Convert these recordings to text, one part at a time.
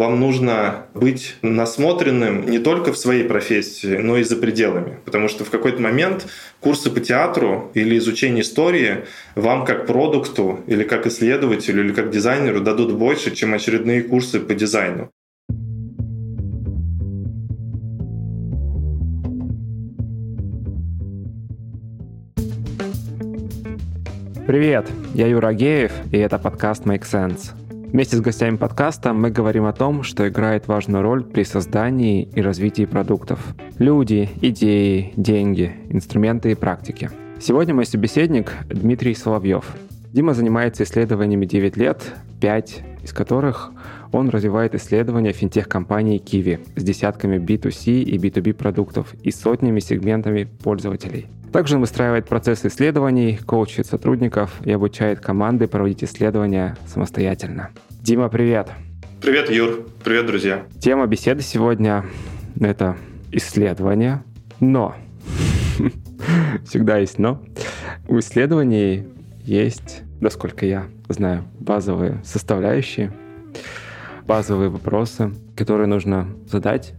вам нужно быть насмотренным не только в своей профессии, но и за пределами. Потому что в какой-то момент курсы по театру или изучение истории вам как продукту или как исследователю или как дизайнеру дадут больше, чем очередные курсы по дизайну. Привет, я Юра Агеев, и это подкаст Make Sense. Вместе с гостями подкаста мы говорим о том, что играет важную роль при создании и развитии продуктов. Люди, идеи, деньги, инструменты и практики. Сегодня мой собеседник Дмитрий Соловьев. Дима занимается исследованиями 9 лет, 5 из которых он развивает исследования финтех-компании Kiwi с десятками B2C и B2B продуктов и сотнями сегментами пользователей. Также он выстраивает процесс исследований, коучит сотрудников и обучает команды проводить исследования самостоятельно. Дима, привет! Привет, Юр! Привет, друзья! Тема беседы сегодня — это исследование, но всегда есть но. У исследований есть, насколько я знаю, базовые составляющие, базовые вопросы, которые нужно задать,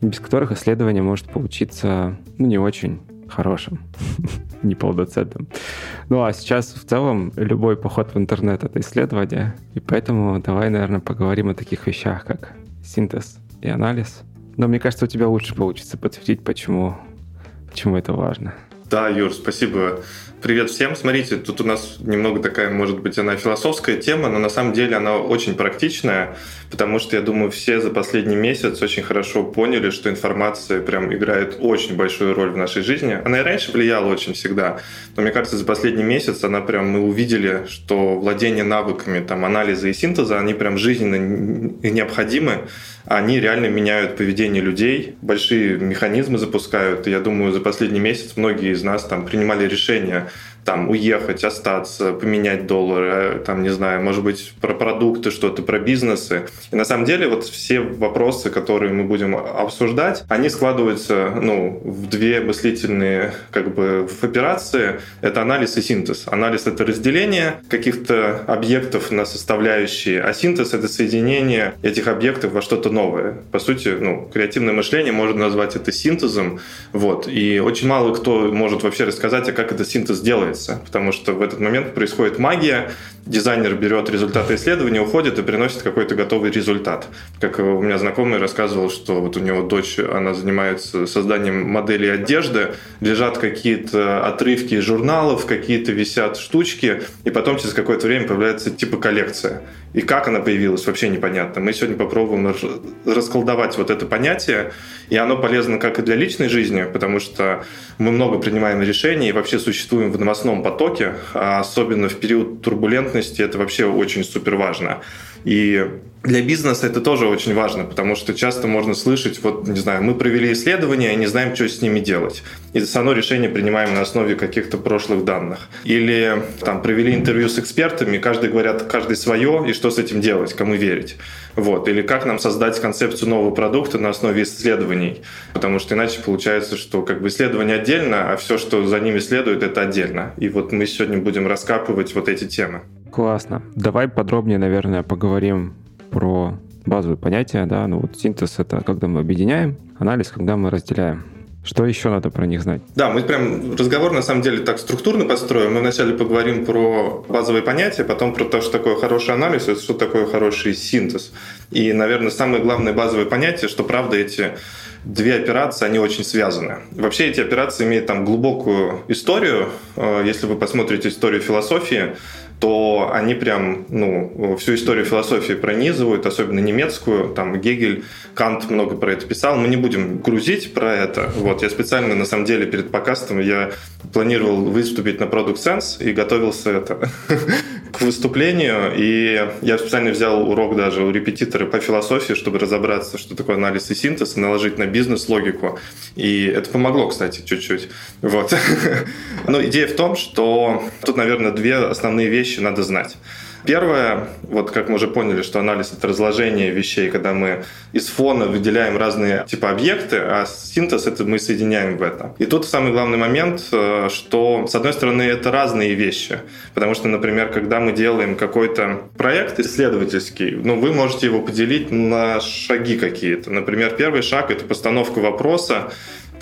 без которых исследование может получиться ну, не очень хорошим, неполноценным. Ну а сейчас в целом любой поход в интернет — это исследование, и поэтому давай, наверное, поговорим о таких вещах, как синтез и анализ. Но мне кажется, у тебя лучше получится подсветить, почему, почему это важно. Да, Юр, спасибо Привет всем. Смотрите, тут у нас немного такая, может быть, она философская тема, но на самом деле она очень практичная, потому что, я думаю, все за последний месяц очень хорошо поняли, что информация прям играет очень большую роль в нашей жизни. Она и раньше влияла очень всегда, но мне кажется, за последний месяц она прям, мы увидели, что владение навыками там, анализа и синтеза, они прям жизненно необходимы, они реально меняют поведение людей, большие механизмы запускают. И я думаю, за последний месяц многие из нас там принимали решения там уехать, остаться, поменять доллары, там, не знаю, может быть, про продукты что-то, про бизнесы. И на самом деле вот все вопросы, которые мы будем обсуждать, они складываются, ну, в две мыслительные, как бы, в операции. Это анализ и синтез. Анализ — это разделение каких-то объектов на составляющие, а синтез — это соединение этих объектов во что-то новое. По сути, ну, креативное мышление можно назвать это синтезом, вот. И очень мало кто может вообще рассказать, а как этот синтез делает делается, потому что в этот момент происходит магия, дизайнер берет результаты исследования, уходит и приносит какой-то готовый результат. Как у меня знакомый рассказывал, что вот у него дочь, она занимается созданием моделей одежды, лежат какие-то отрывки журналов, какие-то висят штучки, и потом через какое-то время появляется типа коллекция. И как она появилась, вообще непонятно. Мы сегодня попробуем расколдовать вот это понятие, и оно полезно как и для личной жизни, потому что мы много принимаем решений и вообще существуем в новостном потоке, а особенно в период турбулентности это вообще очень супер важно. И для бизнеса это тоже очень важно, потому что часто можно слышать, вот, не знаю, мы провели исследование и не знаем, что с ними делать. И все равно решение принимаем на основе каких-то прошлых данных. Или там провели интервью с экспертами, каждый говорят, каждый свое, и что с этим делать, кому верить. Вот. Или как нам создать концепцию нового продукта на основе исследований. Потому что иначе получается, что как бы исследование отдельно, а все, что за ними следует, это отдельно. И вот мы сегодня будем раскапывать вот эти темы. Классно. Давай подробнее, наверное, поговорим про базовые понятия, да, ну вот синтез — это когда мы объединяем, анализ — когда мы разделяем. Что еще надо про них знать? Да, мы прям разговор на самом деле так структурно построим. Мы вначале поговорим про базовые понятия, потом про то, что такое хороший анализ, и что такое хороший синтез. И, наверное, самое главное базовое понятие, что правда эти две операции, они очень связаны. Вообще эти операции имеют там глубокую историю. Э, если вы посмотрите историю философии, то они прям ну, всю историю философии пронизывают, особенно немецкую. Там Гегель, Кант много про это писал. Мы не будем грузить про это. Вот, я специально, на самом деле, перед подкастом я планировал выступить на Product Sense и готовился это к выступлению. И я специально взял урок даже у репетитора по философии, чтобы разобраться, что такое анализ и синтез, и наложить на бизнес логику. И это помогло, кстати, чуть-чуть. Вот. Но идея в том, что тут, наверное, две основные вещи надо знать. Первое, вот как мы уже поняли, что анализ — это разложение вещей, когда мы из фона выделяем разные типа объекты, а синтез — это мы соединяем в это. И тут самый главный момент, э, что, с одной стороны, это разные вещи. Потому что, например, когда мы делаем какой-то проект исследовательский, ну, вы можете его поделить на шаги какие-то. Например, первый шаг — это постановка вопроса,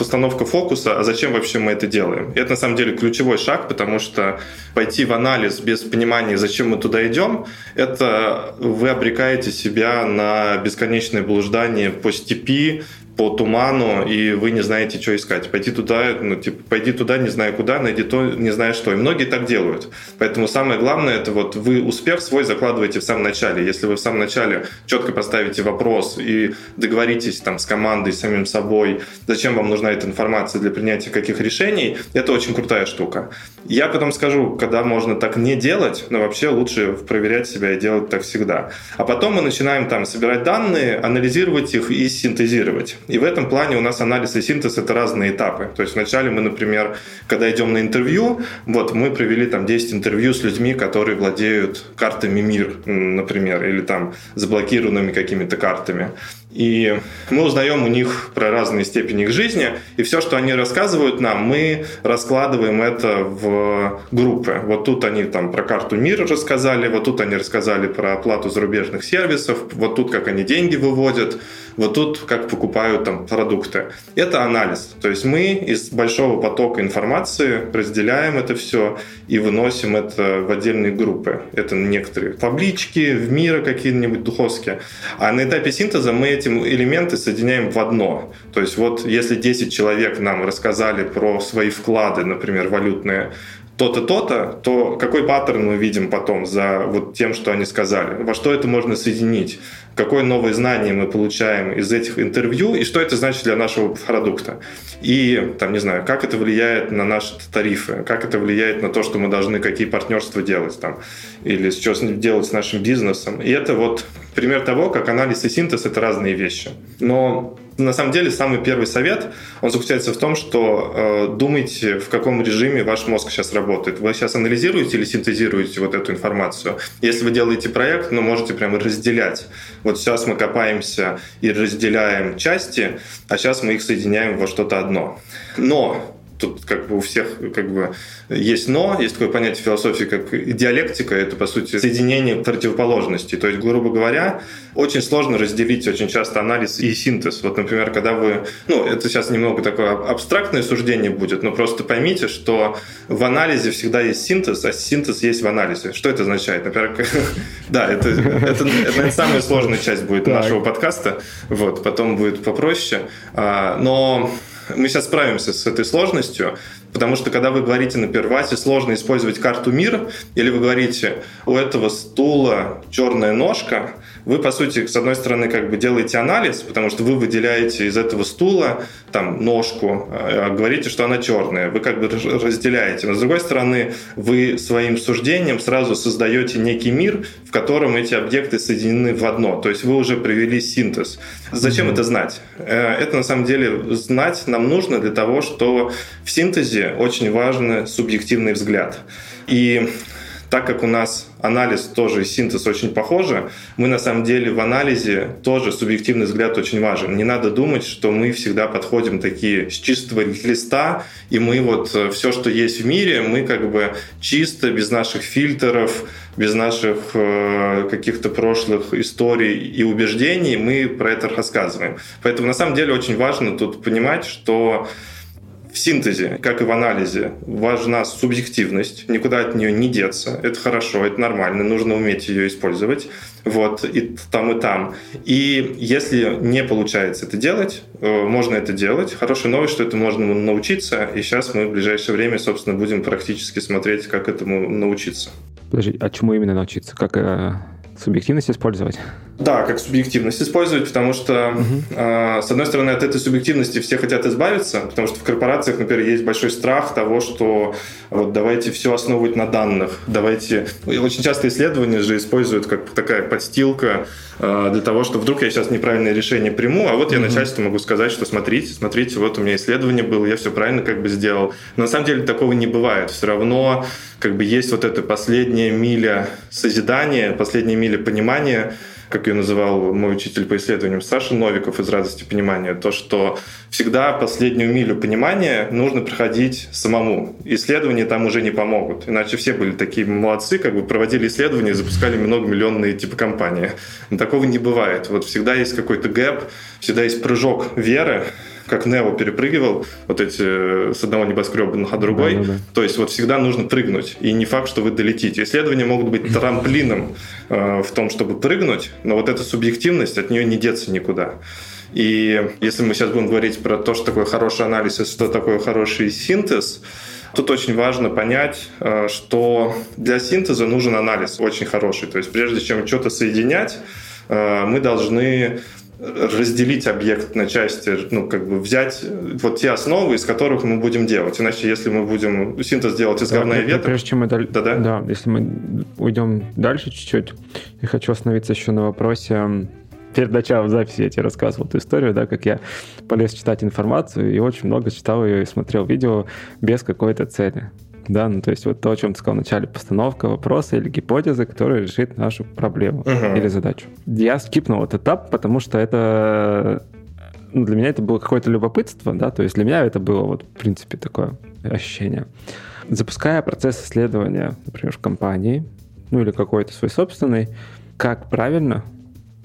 постановка фокуса, а зачем вообще мы это делаем. И это на самом деле ключевой шаг, потому что пойти в анализ без понимания, зачем мы туда идем, это вы обрекаете себя на бесконечное блуждание по степи, по туману, и вы не знаете, что искать. Пойти туда, ну, типа, пойди туда, не знаю куда, найди то, не знаю что. И многие так делают. Поэтому самое главное, это вот вы успех свой закладываете в самом начале. Если вы в самом начале четко поставите вопрос и договоритесь там с командой, с самим собой, зачем вам нужна эта информация для принятия каких решений, это очень крутая штука. Я потом скажу, когда можно так не делать, но вообще лучше проверять себя и делать так всегда. А потом мы начинаем там собирать данные, анализировать их и синтезировать. И в этом плане у нас анализ и синтез — это разные этапы. То есть вначале мы, например, когда идем на интервью, вот мы провели там 10 интервью с людьми, которые владеют картами МИР, например, или там заблокированными какими-то картами. И мы узнаем у них про разные степени их жизни, и все, что они рассказывают нам, мы раскладываем это в группы. Вот тут они там про карту мира рассказали, вот тут они рассказали про оплату зарубежных сервисов, вот тут как они деньги выводят, вот тут как покупают там продукты. Это анализ. То есть мы из большого потока информации разделяем это все и выносим это в отдельные группы. Это некоторые таблички, в мира какие-нибудь духовские. А на этапе синтеза мы эти элементы соединяем в одно. То есть вот если 10 человек нам рассказали про свои вклады, например, валютные, то-то, то-то, то какой паттерн мы видим потом за вот тем, что они сказали? Во что это можно соединить? Какое новое знание мы получаем из этих интервью и что это значит для нашего продукта? И, там, не знаю, как это влияет на наши тарифы, как это влияет на то, что мы должны, какие партнерства делать там, или что делать с нашим бизнесом. И это вот пример того, как анализ и синтез — это разные вещи. Но на самом деле самый первый совет, он заключается в том, что э, думайте, в каком режиме ваш мозг сейчас работает. Вы сейчас анализируете или синтезируете вот эту информацию. Если вы делаете проект, ну, можете прямо разделять. Вот сейчас мы копаемся и разделяем части, а сейчас мы их соединяем во что-то одно. Но тут как бы у всех как бы есть но, есть такое понятие философии, как диалектика, это, по сути, соединение противоположностей. То есть, грубо говоря, очень сложно разделить очень часто анализ и синтез. Вот, например, когда вы... Ну, это сейчас немного такое абстрактное суждение будет, но просто поймите, что в анализе всегда есть синтез, а синтез есть в анализе. Что это означает? Например, да, это, это, это самая сложная часть будет нашего подкаста. Вот, потом будет попроще. А, но мы сейчас справимся с этой сложностью, потому что когда вы говорите на первасе, сложно использовать карту мира, или вы говорите, у этого стула черная ножка, вы, по сути, с одной стороны, как бы делаете анализ, потому что вы выделяете из этого стула там ножку, а говорите, что она черная. Вы как бы разделяете. Но с другой стороны, вы своим суждением сразу создаете некий мир, в котором эти объекты соединены в одно. То есть вы уже привели синтез. Зачем mm-hmm. это знать? Э, это на самом деле знать нам нужно для того, что в синтезе очень важен субъективный взгляд. И так как у нас анализ тоже и синтез очень похожи, мы на самом деле в анализе тоже субъективный взгляд очень важен. Не надо думать, что мы всегда подходим такие с чистого листа, и мы вот э, все, что есть в мире, мы как бы чисто, без наших фильтров, без наших э, каких-то прошлых историй и убеждений, мы про это рассказываем. Поэтому на самом деле очень важно тут понимать, что в синтезе, как и в анализе, важна субъективность, никуда от нее не деться. Это хорошо, это нормально, нужно уметь ее использовать. Вот, и там, и там. И если не получается это делать, э, можно это делать. Хорошая новость, что это можно научиться, и сейчас мы в ближайшее время, собственно, будем практически смотреть, как этому научиться. Подожди, а чему именно научиться? Как э, субъективность использовать? Да, как субъективность использовать, потому что, угу. э, с одной стороны, от этой субъективности все хотят избавиться, потому что в корпорациях, например, есть большой страх того, что вот давайте все основывать на данных, давайте... Очень часто исследования же используют как такая подстилка э, для того, что вдруг я сейчас неправильное решение приму, а вот я угу. начальству могу сказать, что смотрите, смотрите, вот у меня исследование было, я все правильно как бы сделал. Но на самом деле такого не бывает. Все равно как бы есть вот эта последняя миля созидания, последняя миля понимания, как ее называл мой учитель по исследованиям Саша Новиков из «Радости понимания», то, что всегда последнюю милю понимания нужно проходить самому. Исследования там уже не помогут. Иначе все были такие молодцы, как бы проводили исследования запускали многомиллионные типа компании. Но такого не бывает. Вот всегда есть какой-то гэп, всегда есть прыжок веры, как Нео перепрыгивал вот эти э, с одного небоскреба на другой. Да, да, да. То есть вот всегда нужно прыгнуть. И не факт, что вы долетите. Исследования могут быть трамплином э, в том, чтобы прыгнуть, но вот эта субъективность, от нее не деться никуда. И если мы сейчас будем говорить про то, что такое хороший анализ и что такое хороший синтез, Тут очень важно понять, э, что для синтеза нужен анализ очень хороший. То есть прежде чем что-то соединять, э, мы должны разделить объект на части, ну, как бы взять вот те основы, из которых мы будем делать. Иначе, если мы будем синтез делать из говна и ветра... Прежде чем мы... Даль... Да, да? Да, если мы уйдем дальше чуть-чуть, я хочу остановиться еще на вопросе перед началом записи я тебе рассказывал эту историю, да, как я полез читать информацию и очень много читал ее и смотрел видео без какой-то цели да, ну то есть вот то, о чем ты сказал вначале, постановка вопроса или гипотезы, которая решит нашу проблему uh-huh. или задачу. Я скипнул этот этап, потому что это ну, для меня это было какое-то любопытство, да, то есть для меня это было вот в принципе такое ощущение. Запуская процесс исследования, например, в компании, ну или какой-то свой собственный, как правильно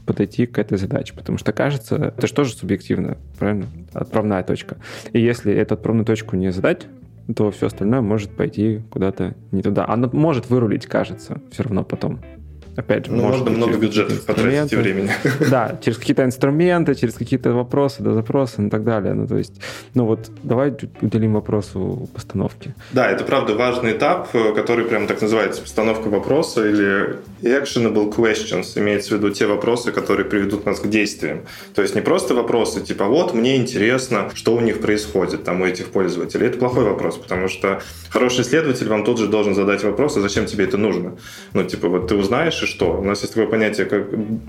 подойти к этой задаче, потому что кажется, это же тоже субъективно, правильно? Отправная точка. И если эту отправную точку не задать, то все остальное может пойти куда-то не туда. Оно может вырулить, кажется, все равно потом. Опять же, ну, можно много бюджетов потратить и времени. Да, через какие-то инструменты, через какие-то вопросы, да, запросы и так далее. Ну, то есть, ну вот, давай уделим вопросу постановки. Да, это правда важный этап, который прям так называется, постановка вопроса или actionable questions, имеется в виду те вопросы, которые приведут нас к действиям. То есть не просто вопросы, типа, вот, мне интересно, что у них происходит там у этих пользователей. Это плохой вопрос, потому что хороший исследователь вам тут же должен задать вопрос, а зачем тебе это нужно? Ну, типа, вот ты узнаешь, дальше что? У нас есть такое понятие, как...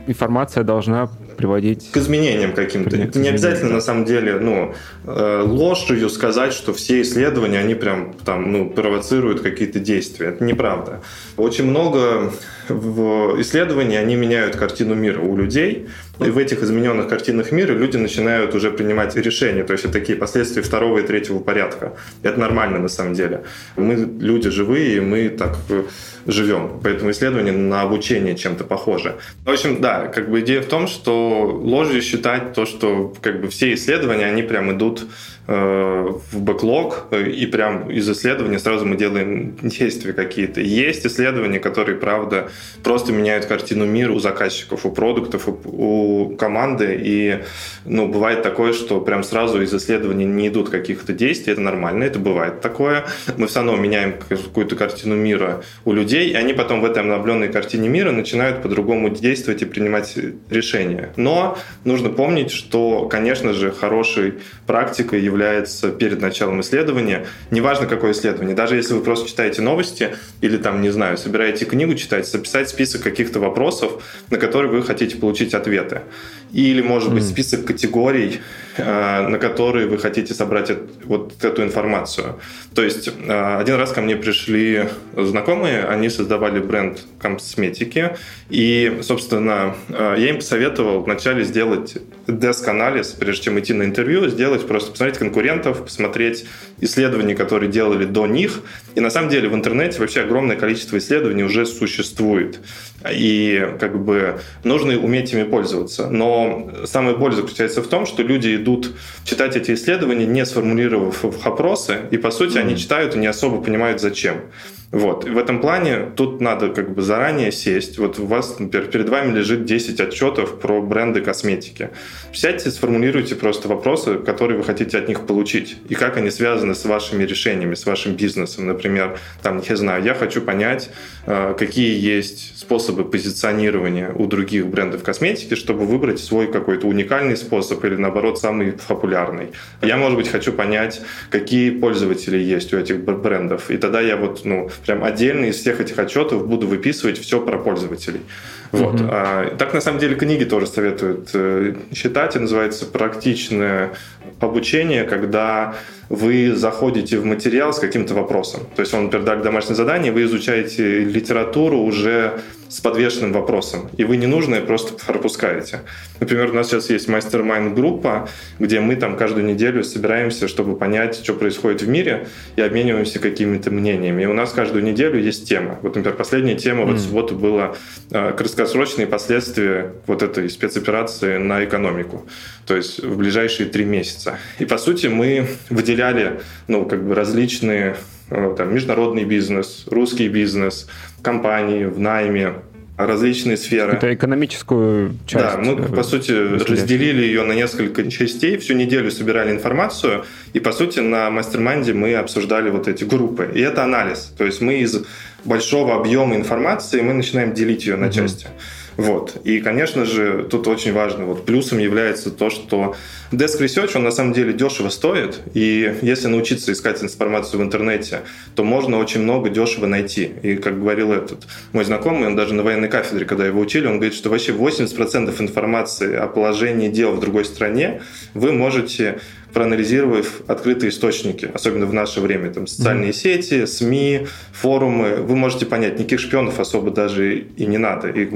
Информация должна приводить... К изменениям каким-то. Это не обязательно, на самом деле, ну, э, ложью сказать, что все исследования, они прям там, ну, провоцируют какие-то действия. Это неправда. Очень много в исследований, они меняют картину мира у людей, и в этих измененных картинах мира люди начинают уже принимать решения. То есть это такие последствия второго и третьего порядка. Это нормально на самом деле. Мы люди живые, и мы так э, живем. Поэтому исследование на обучение чем-то похоже. В общем, да, как бы идея в том, что ложью считать то, что как бы все исследования, они прям идут в бэклог, э, и прям из исследования сразу мы делаем действия какие-то. Есть исследования, которые, правда, просто меняют картину мира у заказчиков, у продуктов, у команды, и ну, бывает такое, что прям сразу из исследований не идут каких-то действий, это нормально, это бывает такое. Мы все равно меняем какую-то картину мира у людей, и они потом в этой обновленной картине мира начинают по-другому действовать и принимать решения. Но нужно помнить, что, конечно же, хорошей практикой является является перед началом исследования. Неважно, какое исследование. Даже если вы просто читаете новости или там, не знаю, собираете книгу читать, записать список каких-то вопросов, на которые вы хотите получить ответы. Или, может быть, список категорий, э, на которые вы хотите собрать вот эту информацию. То есть э, один раз ко мне пришли знакомые, они создавали бренд косметики, и, собственно, э, я им посоветовал вначале сделать деск-анализ, прежде чем идти на интервью, сделать просто посмотреть конкурентов, посмотреть исследования, которые делали до них. И на самом деле в интернете вообще огромное количество исследований уже существует. И как бы нужно уметь ими пользоваться. Но самая боль заключается в том, что люди идут читать эти исследования, не сформулировав вопросы, и по сути mm-hmm. они читают и не особо понимают зачем. Вот. И в этом плане тут надо как бы заранее сесть. Вот у вас, например, перед вами лежит 10 отчетов про бренды косметики. Сядьте, сформулируйте просто вопросы, которые вы хотите от них получить. И как они связаны с вашими решениями, с вашим бизнесом. Например, там, не знаю, я хочу понять, э, какие есть способы позиционирования у других брендов косметики, чтобы выбрать свой какой-то уникальный способ или, наоборот, самый популярный. Я, может быть, хочу понять, какие пользователи есть у этих брендов. И тогда я вот, ну, прям отдельно из всех этих отчетов буду выписывать все про пользователей. Вот. Mm-hmm. А, так, на самом деле, книги тоже советуют э, читать. И называется «Практичное обучение», когда вы заходите в материал с каким-то вопросом. То есть, он, например, дали домашнее задание, вы изучаете литературу уже с подвешенным вопросом, и вы ненужное просто пропускаете. Например, у нас сейчас есть мастер-майнд-группа, где мы там каждую неделю собираемся, чтобы понять, что происходит в мире, и обмениваемся какими-то мнениями. И у нас каждую неделю есть тема. Вот, например, последняя тема mm. вот в субботу была э, краткосрочные последствия вот этой спецоперации на экономику, то есть в ближайшие три месяца. И, по сути, мы выделяли ну, как бы различные э, там, международный бизнес, русский бизнес, компании в найме, различные сферы. Это экономическую часть. Да, мы, по сути, разделили ее на несколько частей, всю неделю собирали информацию, и, по сути, на mastermind е мы обсуждали вот эти группы. И это анализ. То есть мы из большого объема информации мы начинаем делить ее на части. Mm-hmm. Вот. И, конечно же, тут очень важно, вот плюсом является то, что Desk Research, он на самом деле дешево стоит, и если научиться искать информацию в интернете, то можно очень много дешево найти. И, как говорил этот мой знакомый, он даже на военной кафедре, когда его учили, он говорит, что вообще 80% информации о положении дел в другой стране вы можете проанализировав открытые источники, особенно в наше время, там социальные mm-hmm. сети, СМИ, форумы, вы можете понять, никаких шпионов особо даже и не надо. И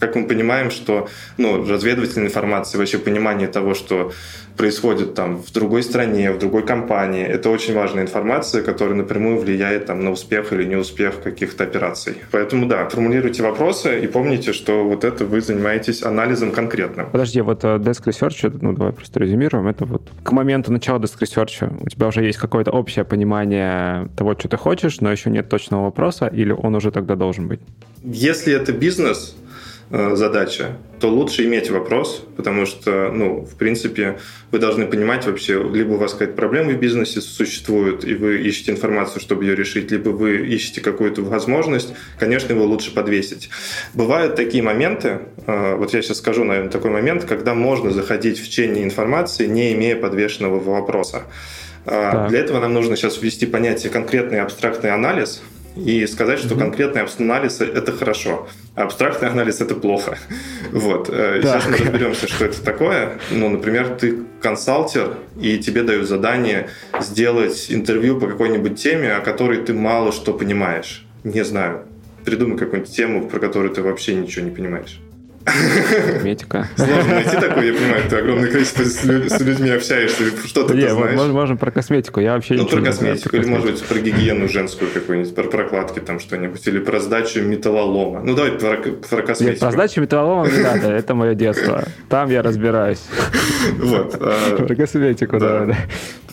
как мы понимаем, что ну, разведывательная информация, вообще понимание того, что происходит там в другой стране, в другой компании, это очень важная информация, которая напрямую влияет там, на успех или неуспех каких-то операций. Поэтому да, формулируйте вопросы и помните, что вот это вы занимаетесь анализом конкретно. Подожди, вот э, Desk Research, ну давай просто резюмируем, это вот к моменту начала Desk Research у тебя уже есть какое-то общее понимание того, что ты хочешь, но еще нет точного вопроса, или он уже тогда должен быть? Если это бизнес, задача, то лучше иметь вопрос, потому что, ну, в принципе, вы должны понимать вообще, либо у вас какая-то проблема в бизнесе существует, и вы ищете информацию, чтобы ее решить, либо вы ищете какую-то возможность, конечно, его лучше подвесить. Бывают такие моменты, э, вот я сейчас скажу, наверное, такой момент, когда можно заходить в чтение информации, не имея подвешенного вопроса. Э, так. Для этого нам нужно сейчас ввести понятие конкретный абстрактный анализ – и сказать, что mm-hmm. конкретный анализ – это хорошо, а абстрактный анализ – это плохо. Вот. Э, сейчас мы разберемся, что это такое. Ну, например, ты консалтер, и тебе дают задание сделать интервью по какой-нибудь теме, о которой ты мало что понимаешь. Не знаю. Придумай какую-нибудь тему, про которую ты вообще ничего не понимаешь. Косметика. Сложно найти такое, я понимаю, ты огромное количество с людьми общаешься, что-то ты знаешь. Можем, можем про косметику, я вообще Ну, про косметику, или, может быть, про гигиену женскую какую-нибудь, про прокладки там что-нибудь, или про сдачу металлолома. Ну, давай про, про косметику. Нет, про сдачу металлолома не надо, это мое детство. Там я разбираюсь. Вот. А, про косметику, да. да.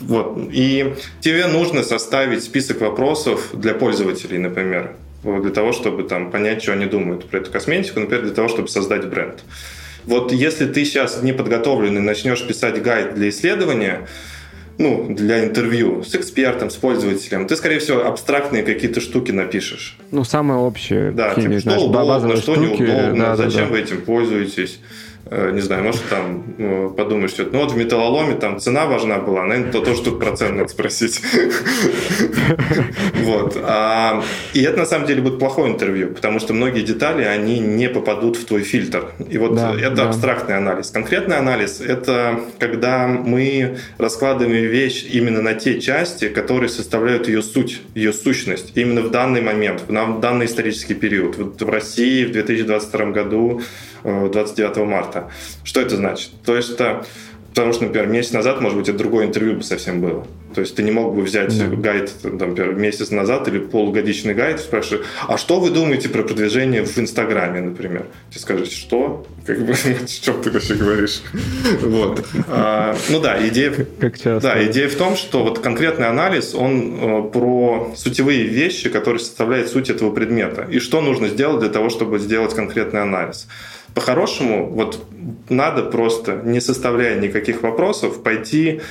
Вот. И тебе нужно составить список вопросов для пользователей, например для того, чтобы там, понять, что они думают про эту косметику, например, для того, чтобы создать бренд. Вот если ты сейчас не подготовленный начнешь писать гайд для исследования, ну, для интервью с экспертом, с пользователем, ты, скорее всего, абстрактные какие-то штуки напишешь. Ну, самые общие. Да, типа, что удобно, что штуки, неудобно, да, зачем да, да. вы этим пользуетесь. Э, не знаю, может, там ну, подумаешь, что ну вот в металлоломе там цена важна была, наверное, то тоже тут процент надо спросить. Вот. А, и это на самом деле будет плохое интервью, потому что многие детали, они не попадут в твой фильтр. И вот это абстрактный анализ. Конкретный анализ – это когда мы раскладываем вещь именно на те части, которые составляют ее суть, ее сущность, именно в данный момент, в данный исторический период. Вот в России в 2022 году 29 марта. Что это значит? То есть это Потому что, например, месяц назад, может быть, это другое интервью бы совсем было. То есть ты не мог бы взять да. гайд, там, например, месяц назад или полугодичный гайд, спрашивать, а что вы думаете про продвижение в Инстаграме, например? Ты скажешь, что? Как бы, что ты вообще говоришь? Вот. А, ну да, идея... Как часто. Да, идея в том, что вот конкретный анализ, он э, про сутевые вещи, которые составляют суть этого предмета. И что нужно сделать для того, чтобы сделать конкретный анализ. По-хорошему, вот надо просто, не составляя никаких вопросов, пойти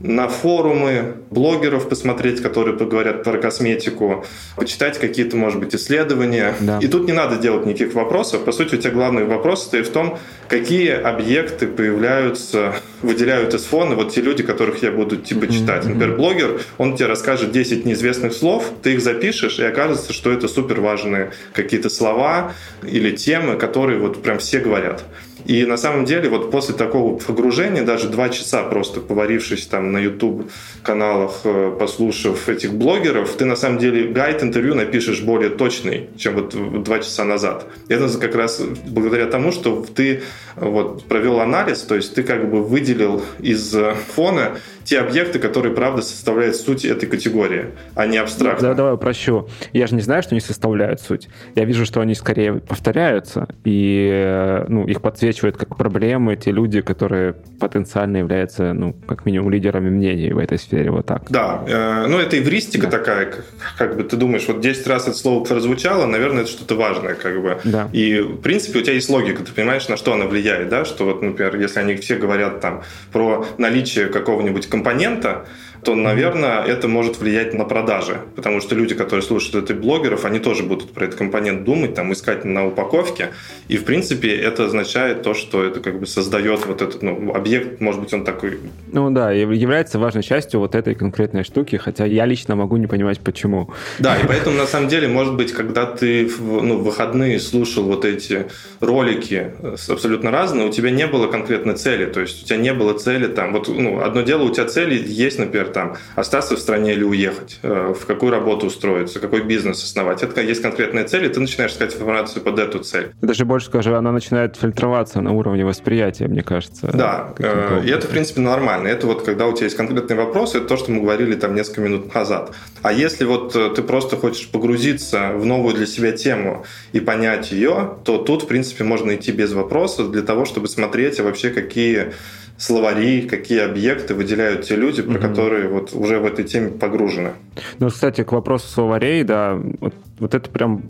на форумы блогеров посмотреть, которые поговорят про косметику, почитать какие-то, может быть, исследования. Да. И тут не надо делать никаких вопросов. По сути, у тебя главный вопрос стоит в том, какие объекты появляются, выделяют из фона вот те люди, которых я буду типа читать. Например, блогер, он тебе расскажет 10 неизвестных слов, ты их запишешь, и окажется, что это супер важные какие-то слова или темы, которые вот прям все говорят. И на самом деле вот после такого погружения, даже два часа просто поварившись там на YouTube каналах, э, послушав этих блогеров, ты на самом деле гайд интервью напишешь более точный, чем вот два часа назад. Это как раз благодаря тому, что ты вот провел анализ, то есть ты как бы выделил из фона те объекты, которые, правда, составляют суть этой категории, а не абстрактно. Да, давай упрощу. Я же не знаю, что они составляют суть. Я вижу, что они скорее повторяются, и э, ну, их подсвечивают как проблемы те люди, которые потенциально являются, ну, как минимум, лидерами мнений в этой сфере, вот так. Да, э, ну, это эвристика да. такая, как, как бы ты думаешь, вот 10 раз это слово прозвучало, наверное, это что-то важное, как бы. Да. И, в принципе, у тебя есть логика, ты понимаешь, на что она влияет, да, что вот, например, если они все говорят там про наличие какого-нибудь компонента, то, наверное, это может влиять на продажи. Потому что люди, которые слушают этих блогеров, они тоже будут про этот компонент думать, там, искать на упаковке. И, в принципе, это означает то, что это как бы создает вот этот ну, объект, может быть, он такой... Ну да, является важной частью вот этой конкретной штуки, хотя я лично могу не понимать, почему. Да, и поэтому, на самом деле, может быть, когда ты в ну, выходные слушал вот эти ролики абсолютно разные, у тебя не было конкретной цели. То есть у тебя не было цели там... Вот, ну, одно дело, у тебя цели есть, например, там, остаться в стране или уехать, э, в какую работу устроиться, какой бизнес основать. Это есть конкретная цель, и ты начинаешь искать информацию под эту цель. Даже больше скажу, она начинает фильтроваться на уровне восприятия, мне кажется. Да, э, и это, в принципе, нормально. Это вот когда у тебя есть конкретный вопрос, это то, что мы говорили там несколько минут назад. А если вот э, ты просто хочешь погрузиться в новую для себя тему и понять ее, то тут, в принципе, можно идти без вопросов для того, чтобы смотреть а вообще какие словари, какие объекты выделяют те люди, про mm которые вот уже в этой теме погружены. Ну, кстати, к вопросу словарей, да, вот, вот это прям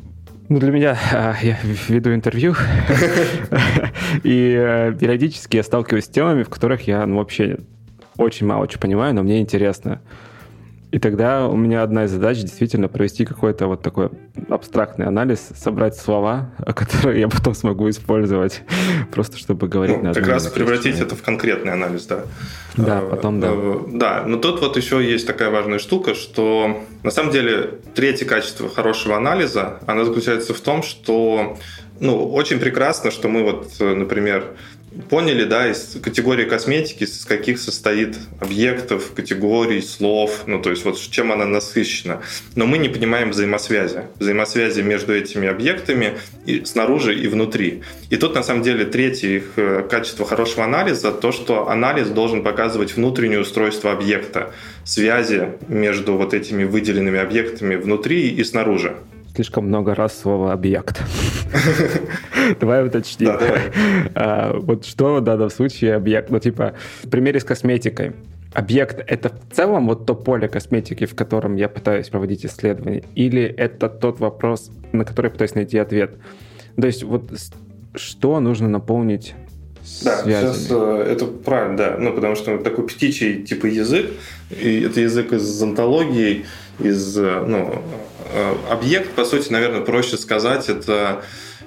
ну, для меня а, я веду интервью, и э, периодически я сталкиваюсь с темами, в которых я ну, вообще очень мало чего понимаю, но мне интересно. И тогда у меня одна из задач действительно провести какой-то вот такой абстрактный анализ, собрать слова, которые я потом смогу использовать, просто чтобы говорить ну, на Как раз превратить это в конкретный анализ, да. Да, а, потом да. Э, да, но тут вот еще есть такая важная штука, что на самом деле третье качество хорошего анализа, она заключается в том, что ну, очень прекрасно, что мы вот, э, например, поняли, да, из категории косметики, из каких состоит объектов, категорий, слов, ну, то есть вот чем она насыщена. Но мы не понимаем взаимосвязи. Взаимосвязи между этими объектами и снаружи и внутри. И тут, на самом деле, третье их э, качество хорошего анализа, то, что анализ должен показывать внутреннее устройство объекта, связи между вот этими выделенными объектами внутри и снаружи слишком много раз слово «объект». Давай уточним. А, вот что в данном случае объект? Ну, типа, в примере с косметикой. Объект — это в целом вот то поле косметики, в котором я пытаюсь проводить исследование, или это тот вопрос, на который я пытаюсь найти ответ? То есть вот что нужно наполнить да, связями. сейчас э, это правильно, да. Ну, потому что такой птичий типа язык, и это язык из антологии, из, э, ну, э, объект, по сути, наверное, проще сказать, это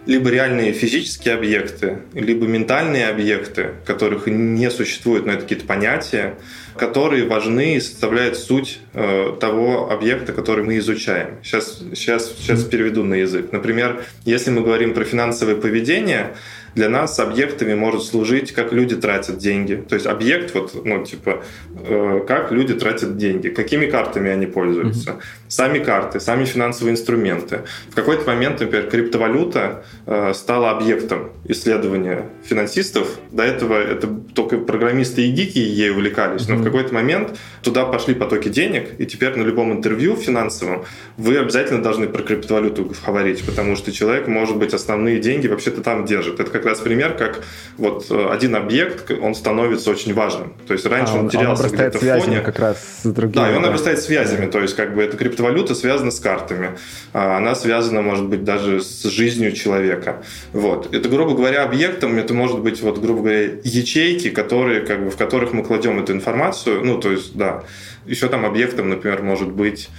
либо реальные физические объекты, либо ментальные объекты, которых не существует, но это какие-то понятия, которые важны и составляют суть э, того объекта, который мы изучаем. Сейчас, сейчас, сейчас переведу на язык. Например, если мы говорим про финансовое поведение, Для нас объектами может служить, как люди тратят деньги. То есть объект, вот, ну, типа, э, как люди тратят деньги, какими картами они пользуются, mm-hmm. Сами карты, сами финансовые инструменты. В какой-то момент, например, криптовалюта э, стала объектом исследования финансистов. До этого это только программисты и гики ей увлекались, mm-hmm. но в какой-то момент туда пошли потоки денег, и теперь на любом интервью финансовом вы обязательно должны про криптовалюту говорить, потому что человек, может быть, основные деньги вообще-то там держит. Это как раз пример, как вот э, один объект, он становится очень важным. То есть раньше а, он, он терялся где-то в фоне. как раз с другими. Да, и он обрастает связями, то есть как бы эта криптовалюта связана с картами. А она связана, может быть, даже с жизнью человека. Вот. Это, грубо говоря, объектом, это может быть, вот, грубо говоря, ячейки, которые, как бы, в которых мы кладем эту информацию. Ну, то есть, да. Еще там объектом, например, может быть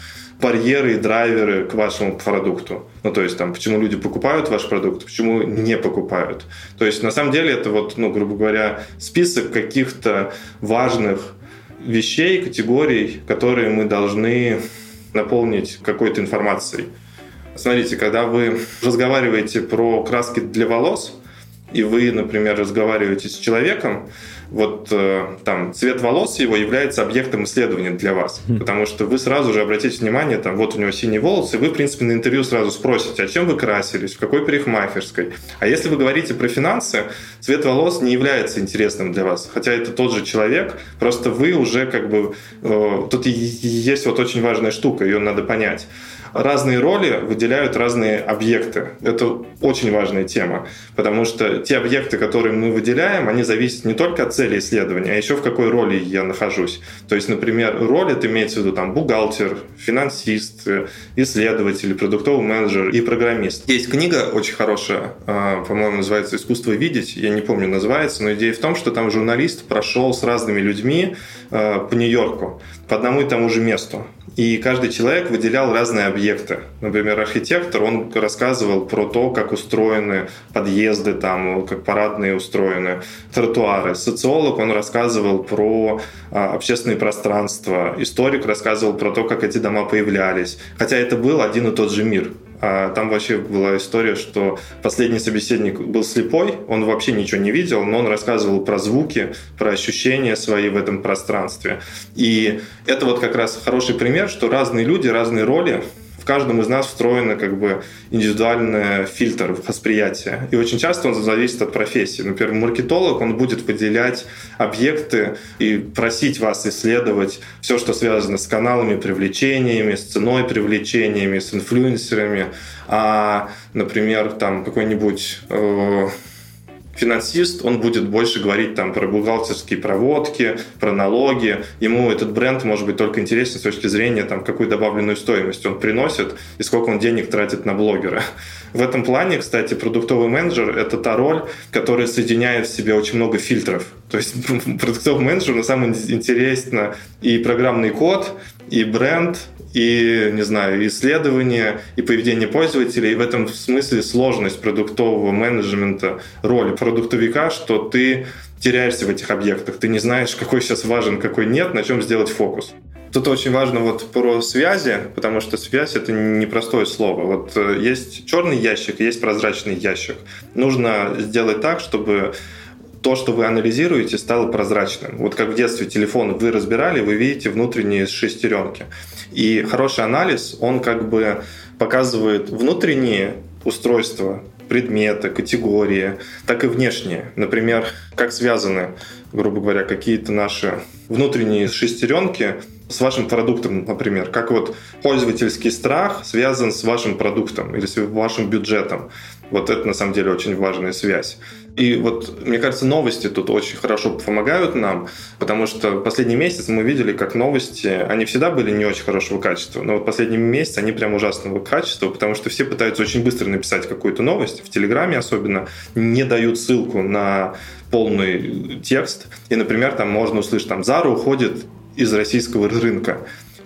барьеры и драйверы к вашему продукту. Ну, то есть, там, почему люди покупают ваш продукт, почему не покупают. То есть, на самом деле, это вот, ну, грубо говоря, список каких-то важных вещей, категорий, которые мы должны наполнить какой-то информацией. Смотрите, когда вы разговариваете про краски для волос, и вы, например, разговариваете с человеком, вот э, там цвет волос его является объектом исследования для вас, mm. потому что вы сразу же обратите внимание, там вот у него синие волосы, и вы, в принципе, на интервью сразу спросите, а чем вы красились, в какой парикмахерской. А если вы говорите про финансы, цвет волос не является интересным для вас, хотя это тот же человек, просто вы уже как бы... Э, тут есть вот очень важная штука, ее надо понять разные роли выделяют разные объекты. Это очень важная тема, потому что те объекты, которые мы выделяем, они зависят не только от цели исследования, а еще в какой роли я нахожусь. То есть, например, роль это имеется в виду там бухгалтер, финансист, исследователь, продуктовый менеджер и программист. Есть книга очень хорошая, а, по-моему, называется «Искусство видеть», я не помню, называется, но идея в том, что там журналист прошел с разными людьми а, по Нью-Йорку, по одному и тому же месту. И каждый человек выделял разные объекты. Например, архитектор, он рассказывал про то, как устроены подъезды, там, как парадные устроены, тротуары. Социолог, он рассказывал про а, общественные пространства. Историк рассказывал про то, как эти дома появлялись. Хотя это был один и тот же мир. А там вообще была история, что последний собеседник был слепой, он вообще ничего не видел, но он рассказывал про звуки, про ощущения свои в этом пространстве. И это вот как раз хороший пример, что разные люди, разные роли, каждом из нас встроена как бы индивидуальный фильтр восприятия. И очень часто он зависит от профессии. Например, маркетолог, он будет выделять объекты и просить вас исследовать все, что связано с каналами привлечениями, с ценой привлечениями, с инфлюенсерами. А, например, там какой-нибудь э, финансист, он будет больше говорить там про бухгалтерские проводки, про налоги. Ему этот бренд может быть только интересен с точки зрения там, какую добавленную стоимость он приносит и сколько он денег тратит на блогера. В этом плане, кстати, продуктовый менеджер — это та роль, которая соединяет в себе очень много фильтров. То есть продуктовый менеджер на самом деле интересно и программный код, и бренд, и, не знаю, исследования, и поведение пользователей. И в этом смысле сложность продуктового менеджмента, роли продуктовика, что ты теряешься в этих объектах. Ты не знаешь, какой сейчас важен, какой нет, на чем сделать фокус. Тут очень важно вот про связи, потому что связь это непростое слово. Вот э, есть черный ящик, есть прозрачный ящик. Нужно сделать так, чтобы то, что вы анализируете, стало прозрачным. Вот как в детстве телефон вы разбирали, вы видите внутренние шестеренки. И хороший анализ, он как бы показывает внутренние устройства, предметы, категории, так и внешние. Например, как связаны, грубо говоря, какие-то наши внутренние шестеренки с вашим продуктом, например, как вот пользовательский страх связан с вашим продуктом или с вашим бюджетом. Вот это на самом деле очень важная связь. И вот, мне кажется, новости тут очень хорошо помогают нам, потому что последний месяц мы видели, как новости, они всегда были не очень хорошего качества, но вот последний месяц они прям ужасного качества, потому что все пытаются очень быстро написать какую-то новость, в Телеграме особенно, не дают ссылку на полный текст, и, например, там можно услышать, там, Зара уходит из российского рынка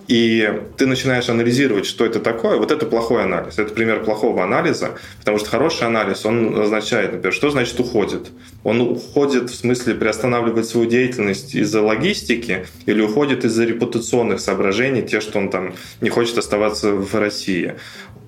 и ты начинаешь анализировать, что это такое, вот это плохой анализ. Это пример плохого анализа, потому что хороший анализ, он означает, например, что значит уходит. Он уходит в смысле приостанавливает свою деятельность из-за логистики или уходит из-за репутационных соображений, те, что он там не хочет оставаться в России.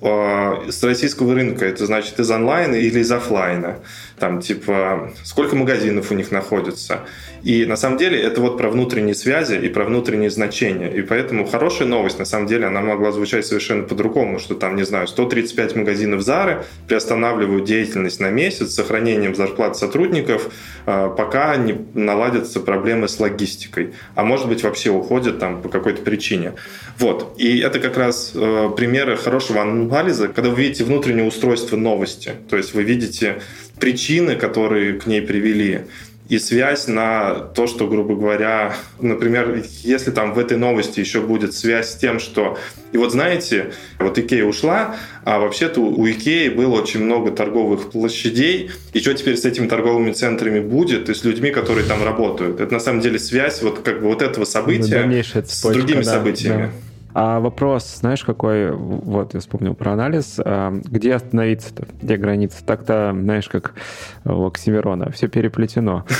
э, с российского рынка, это значит из онлайна или из офлайна. Там, типа, сколько магазинов у них находится. И на самом деле это вот про внутренние связи и про внутренние значения. И поэтому хорошая новость, на самом деле, она могла звучать совершенно по-другому, что там, не знаю, 135 магазинов Зары приостанавливают деятельность на месяц с сохранением зарплат сотрудников, а, пока не наладятся проблемы с логистикой. А может быть, вообще уходят там по какой-то причине. Вот. И это как раз э, примеры хорошего анализа, когда вы видите внутреннее устройство новости. То есть вы видите причины, которые к ней привели и связь на то, что, грубо говоря, например, если там в этой новости еще будет связь с тем, что... И вот знаете, вот Икея ушла, а вообще-то у Икеи было очень много торговых площадей, и что теперь с этими торговыми центрами будет, и с людьми, которые там работают. Это на самом деле связь вот как бы вот этого события с другими да, событиями. Да. А вопрос, знаешь, какой, вот я вспомнил про анализ, а, где остановиться-то, где граница? Так-то, знаешь, как у Оксимирона, все переплетено.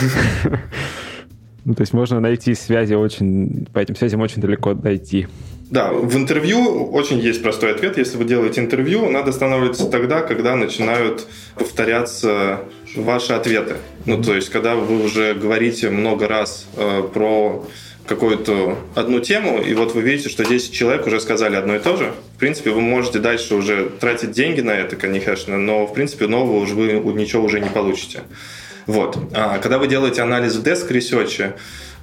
Ну, то есть можно найти связи очень, по этим связям очень далеко дойти. Да, в интервью очень есть простой ответ. Если вы делаете интервью, надо останавливаться тогда, когда начинают повторяться ваши ответы. Ну, то есть, когда вы уже говорите много раз э, про какую-то одну тему, и вот вы видите, что 10 человек уже сказали одно и то же. В принципе, вы можете дальше уже тратить деньги на это, конечно, но, в принципе, нового уже вы ничего уже не получите. Вот. А когда вы делаете анализ в Desk Research,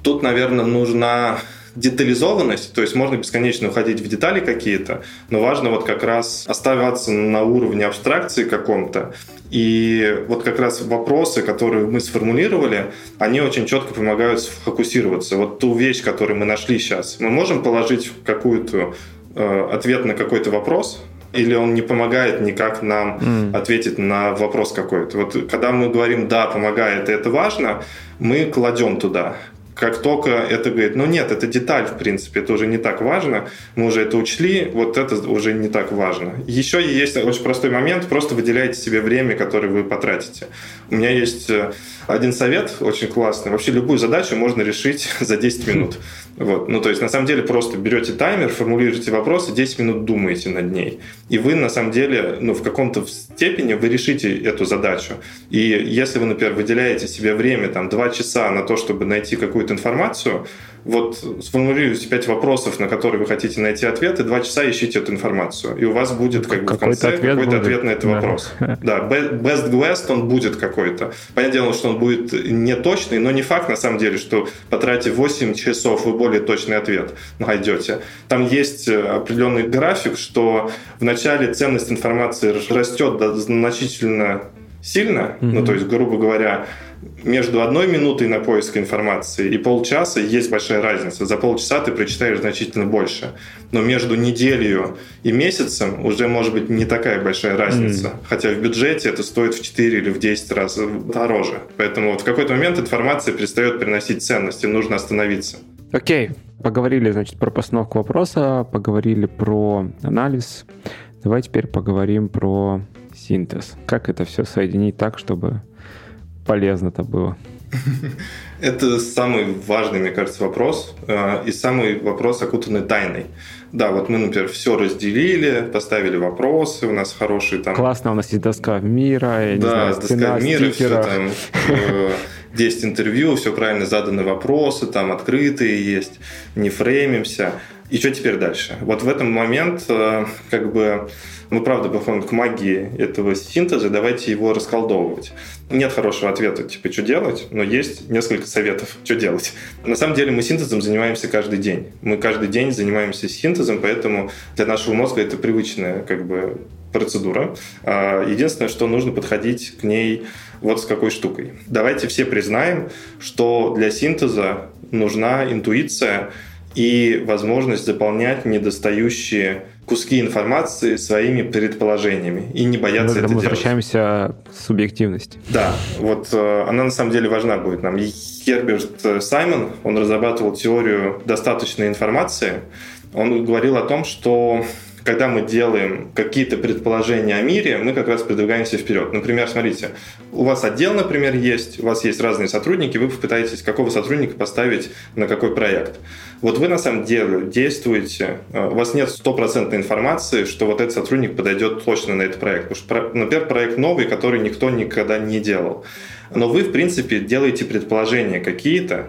тут, наверное, нужна детализованность, то есть можно бесконечно уходить в детали какие-то, но важно вот как раз оставаться на уровне абстракции каком-то. И вот как раз вопросы, которые мы сформулировали, они очень четко помогают сфокусироваться. Вот ту вещь, которую мы нашли сейчас, мы можем положить какую-то э, ответ на какой-то вопрос, или он не помогает никак нам mm. ответить на вопрос какой-то. Вот когда мы говорим «да, помогает, и это важно», мы кладем туда как только это говорит, ну нет, это деталь, в принципе, это уже не так важно, мы уже это учли, вот это уже не так важно. Еще есть очень простой момент, просто выделяйте себе время, которое вы потратите. У меня есть э, один совет очень классный. Вообще любую задачу можно решить за 10 минут. Вот. Ну, то есть, на самом деле, просто берете таймер, формулируете вопрос и 10 минут думаете над ней. И вы, на самом деле, ну, в каком-то степени вы решите эту задачу. И если вы, например, выделяете себе время, там, 2 часа на то, чтобы найти какую-то информацию, вот сформулируйте пять вопросов, на которые вы хотите найти ответ, и два часа ищите эту информацию. И у вас будет как бы в конце ответ какой-то ответ на этот да. вопрос. Да, best guess он будет какой-то. Понятное дело, что он будет не точный, но не факт на самом деле, что потратив 8 часов вы более точный ответ найдете. Там есть э, определенный график, что в начале ценность информации растет значительно сильно, mm-hmm. ну то есть, грубо говоря, между одной минутой на поиск информации и полчаса есть большая разница. За полчаса ты прочитаешь значительно больше. Но между неделю и месяцем уже может быть не такая большая разница. Mm. Хотя в бюджете это стоит в 4 или в 10 раз дороже. Поэтому вот в какой-то момент информация перестает приносить ценности, нужно остановиться. Окей, okay. поговорили, значит, про постановку вопроса, поговорили про анализ. Давай теперь поговорим про синтез. Как это все соединить так, чтобы полезно это было? Это самый важный, мне кажется, вопрос. Э, и самый вопрос, окутанный тайной. Да, вот мы, например, все разделили, поставили вопросы, у нас хорошие там... Классно, у нас есть доска мира, я да, знаю, доска мира, все там, 10 э, интервью, все правильно заданы вопросы, там открытые есть, не фреймимся. И что теперь дальше? Вот в этом момент э, как бы мы правда подходим к магии этого синтеза, давайте его расколдовывать. Нет хорошего ответа, типа, что делать, но есть несколько советов, что делать. На самом деле мы синтезом занимаемся каждый день. Мы каждый день занимаемся синтезом, поэтому для нашего мозга это привычная как бы процедура. А, единственное, что нужно подходить к ней вот с какой штукой. Давайте все признаем, что для синтеза нужна интуиция и возможность заполнять недостающие куски информации своими предположениями и не бояться это мы делать. возвращаемся к субъективности. Да, вот э, она на самом деле важна будет нам. Херберт э, Саймон, он разрабатывал теорию достаточной информации. Он говорил о том, что когда мы делаем какие-то предположения о мире, мы как раз продвигаемся вперед. Например, смотрите, у вас отдел, например, есть, у вас есть разные сотрудники, вы пытаетесь какого сотрудника поставить на какой проект. Вот вы на самом деле действуете, э, у вас нет стопроцентной информации, что вот этот сотрудник подойдет точно на этот проект. Потому что, например, проект новый, который никто никогда не делал. Но вы, в принципе, делаете предположения какие-то,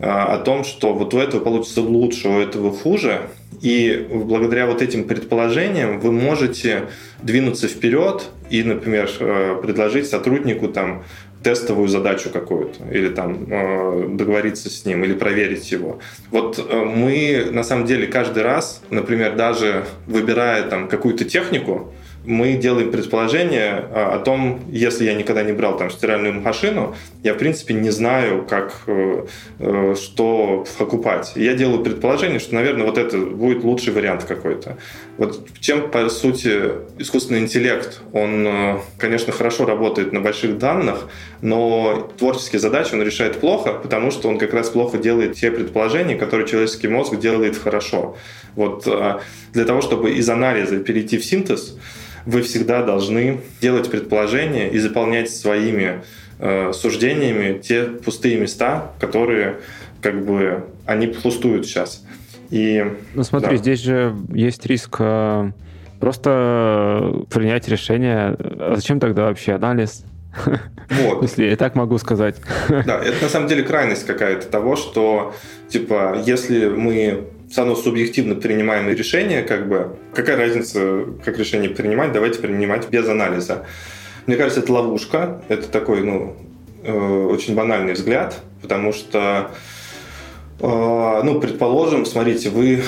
о том, что вот у этого получится лучше, у этого хуже. И благодаря вот этим предположениям вы можете двинуться вперед и, например, э, предложить сотруднику там тестовую задачу какую-то, или там э, договориться с ним, или проверить его. Вот э, мы на самом деле каждый раз, например, даже выбирая там какую-то технику, мы делаем предположение а, о том, если я никогда не брал там стиральную машину, я, в принципе, не знаю, как, э, э, что покупать. Я делаю предположение, что, наверное, вот это будет лучший вариант какой-то. Вот чем, по сути, искусственный интеллект, он, э, конечно, хорошо работает на больших данных, но творческие задачи он решает плохо, потому что он как раз плохо делает те предположения, которые человеческий мозг делает хорошо. Вот для того, чтобы из анализа перейти в синтез, вы всегда должны делать предположения и заполнять своими э, суждениями те пустые места, которые как бы они пустуют сейчас. И, ну смотри, да. здесь же есть риск э, просто принять решение. А зачем тогда вообще анализ? Вот. Если я так могу сказать. Да, это на самом деле крайность какая-то того, что, типа, если мы самое субъективно принимаемое решение, как бы, какая разница, как решение принимать, давайте принимать без анализа. Мне кажется, это ловушка, это такой, ну, э, очень банальный взгляд, потому что, э, ну, предположим, смотрите, вы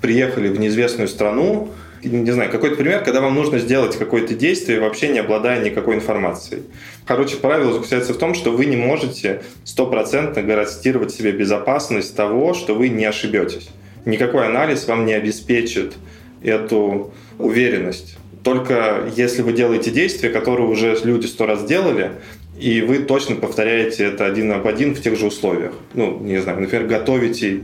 приехали в неизвестную страну, не знаю, какой-то пример, когда вам нужно сделать какое-то действие, вообще не обладая никакой информацией. Короче, правило заключается в том, что вы не можете стопроцентно гарантировать себе безопасность того, что вы не ошибетесь никакой анализ вам не обеспечит эту уверенность. Только если вы делаете действия, которые уже люди сто раз делали, и вы точно повторяете это один об один в тех же условиях. Ну, не знаю, например, готовите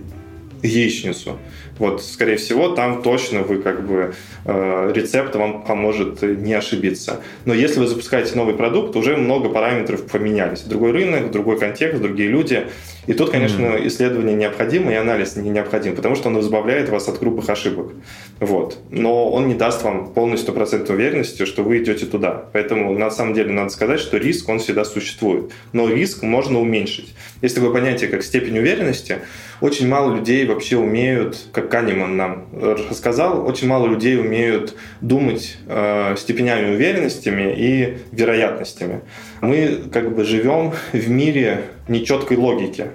яичницу. Вот, скорее всего, там точно вы как бы э, рецепт вам поможет не ошибиться. Но если вы запускаете новый продукт, уже много параметров поменялись. Другой рынок, другой контекст, другие люди. И тут, конечно, mm-hmm. исследование необходимо и анализ не необходим, потому что он избавляет вас от грубых ошибок. Вот. Но он не даст вам полной стопроцентной уверенности, что вы идете туда. Поэтому на самом деле надо сказать, что риск, он всегда существует. Но риск можно уменьшить. Есть такое понятие, как степень уверенности. Очень мало людей вообще умеют, как Канеман нам рассказал, очень мало людей умеют думать э, степенями уверенностями и вероятностями. Мы как бы живем в мире нечеткой логики.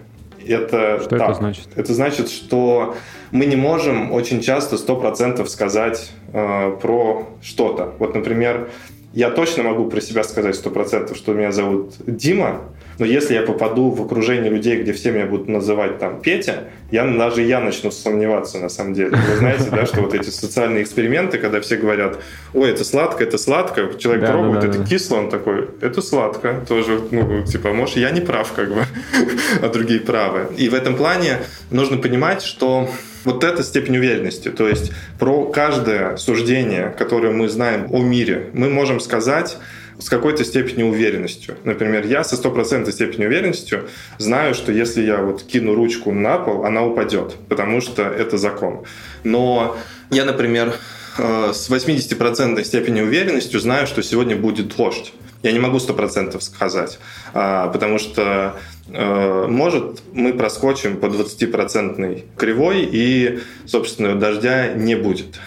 Это, что так, это значит? Это значит, что мы не можем очень часто 100% сказать э, про что-то. Вот, например, я точно могу про себя сказать 100%, что меня зовут Дима, но если я попаду в окружение людей, где все меня будут называть там Петя, я, даже я начну сомневаться на самом деле. Вы знаете, да, что вот эти социальные эксперименты, когда все говорят, ой, это сладко, это сладко, человек да, пробует, да, да, это да. кисло, он такой, это сладко, тоже, ну, типа, может, я не прав, как бы, а другие правы. И в этом плане нужно понимать, что вот эта степень уверенности, то есть про каждое суждение, которое мы знаем о мире, мы можем сказать с какой-то степенью уверенностью. Например, я со стопроцентной степенью уверенностью знаю, что если я вот кину ручку на пол, она упадет, потому что это закон. Но я, например, э, с 80% степенью уверенностью знаю, что сегодня будет дождь. Я не могу 100% сказать, а, потому что э, может мы проскочим по 20% кривой и, собственно, дождя не будет.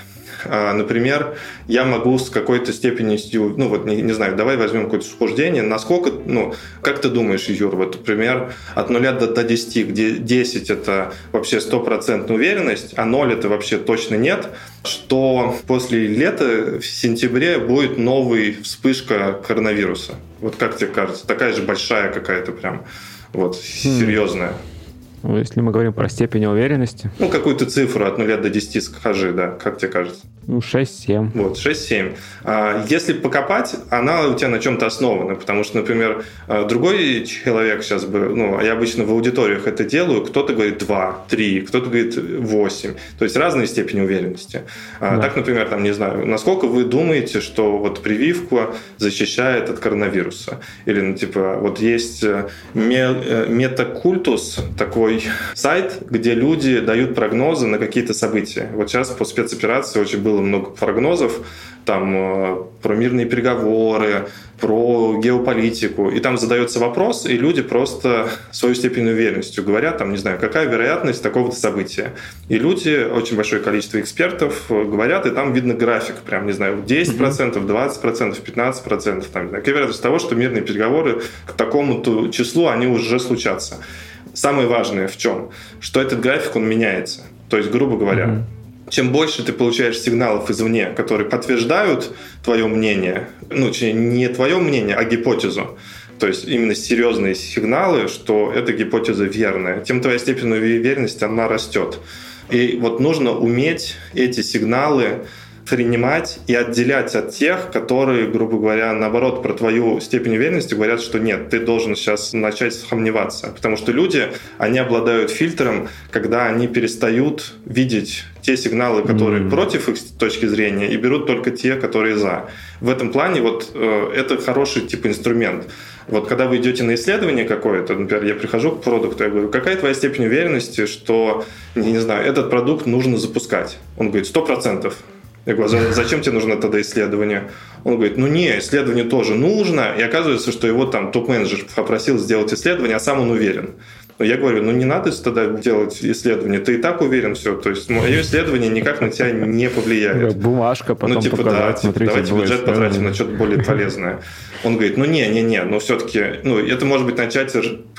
А, например, я могу с какой-то степенью, ну вот, не, не знаю, давай возьмем какое-то суждение, насколько, ну, как ты думаешь, Юр, вот, например, от 0 до, до 10, где 10 это вообще стопроцентная уверенность, а 0 это вообще точно нет, что после лета в сентябре будет новый вспышка коронавируса. Вот как тебе кажется? Такая же большая какая-то прям, вот, хм. серьезная. Ну, если мы говорим про степень уверенности. Ну, какую-то цифру от 0 до 10 скажи, да, как тебе кажется? Ну, 6-7. Вот, 6-7. А если покопать, она у тебя на чем-то основана, потому что, например, а, другой человек сейчас бы, ну, я обычно в аудиториях это делаю, кто-то говорит 2, 3, кто-то говорит 8, то есть разные степени уверенности. А, да. Так, например, там, не знаю, насколько вы думаете, что вот прививку защищает от коронавируса? Или, ну, типа, вот есть э, э, метакультус, такой сайт, где люди дают прогнозы на какие-то события. Вот сейчас по спецоперации очень было много прогнозов, там э, про мирные переговоры, про геополитику, и там задается вопрос, и люди просто свою степень уверенности говорят, там, не знаю, какая вероятность такого-то события. И люди, очень большое количество экспертов говорят, и там видно график, прям, не знаю, 10%, 20%, 15%, там, какая вероятность того, что мирные переговоры к такому-то числу, они уже случатся. Самое важное в чем? Что этот график, он меняется. То есть, грубо говоря, mm-hmm чем больше ты получаешь сигналов извне, которые подтверждают твое мнение, ну, не твое мнение, а гипотезу, то есть именно серьезные сигналы, что эта гипотеза верная, тем твоя степень уверенности, она растет. И вот нужно уметь эти сигналы принимать и отделять от тех, которые, грубо говоря, наоборот, про твою степень уверенности говорят, что нет, ты должен сейчас начать сомневаться. Потому что люди, они обладают фильтром, когда они перестают видеть те сигналы, которые mm-hmm. против их точки зрения, и берут только те, которые за. В этом плане вот э, это хороший тип инструмент. Вот когда вы идете на исследование какое-то, например, я прихожу к продукту, я говорю, какая твоя степень уверенности, что, я не знаю, этот продукт нужно запускать? Он говорит, сто процентов. Я говорю, «А зачем тебе нужно тогда исследование? Он говорит, ну не, исследование тоже нужно. И оказывается, что его там топ-менеджер попросил сделать исследование, а сам он уверен. Но я говорю, ну не надо тогда делать исследование, ты и так уверен все. То есть мое исследование никак на тебя не повлияет. Бумажка потом Ну типа показать, да, типа, давайте бюджет потратим на что-то более полезное. Он говорит, ну не, не, не, но все-таки, ну это может быть начать,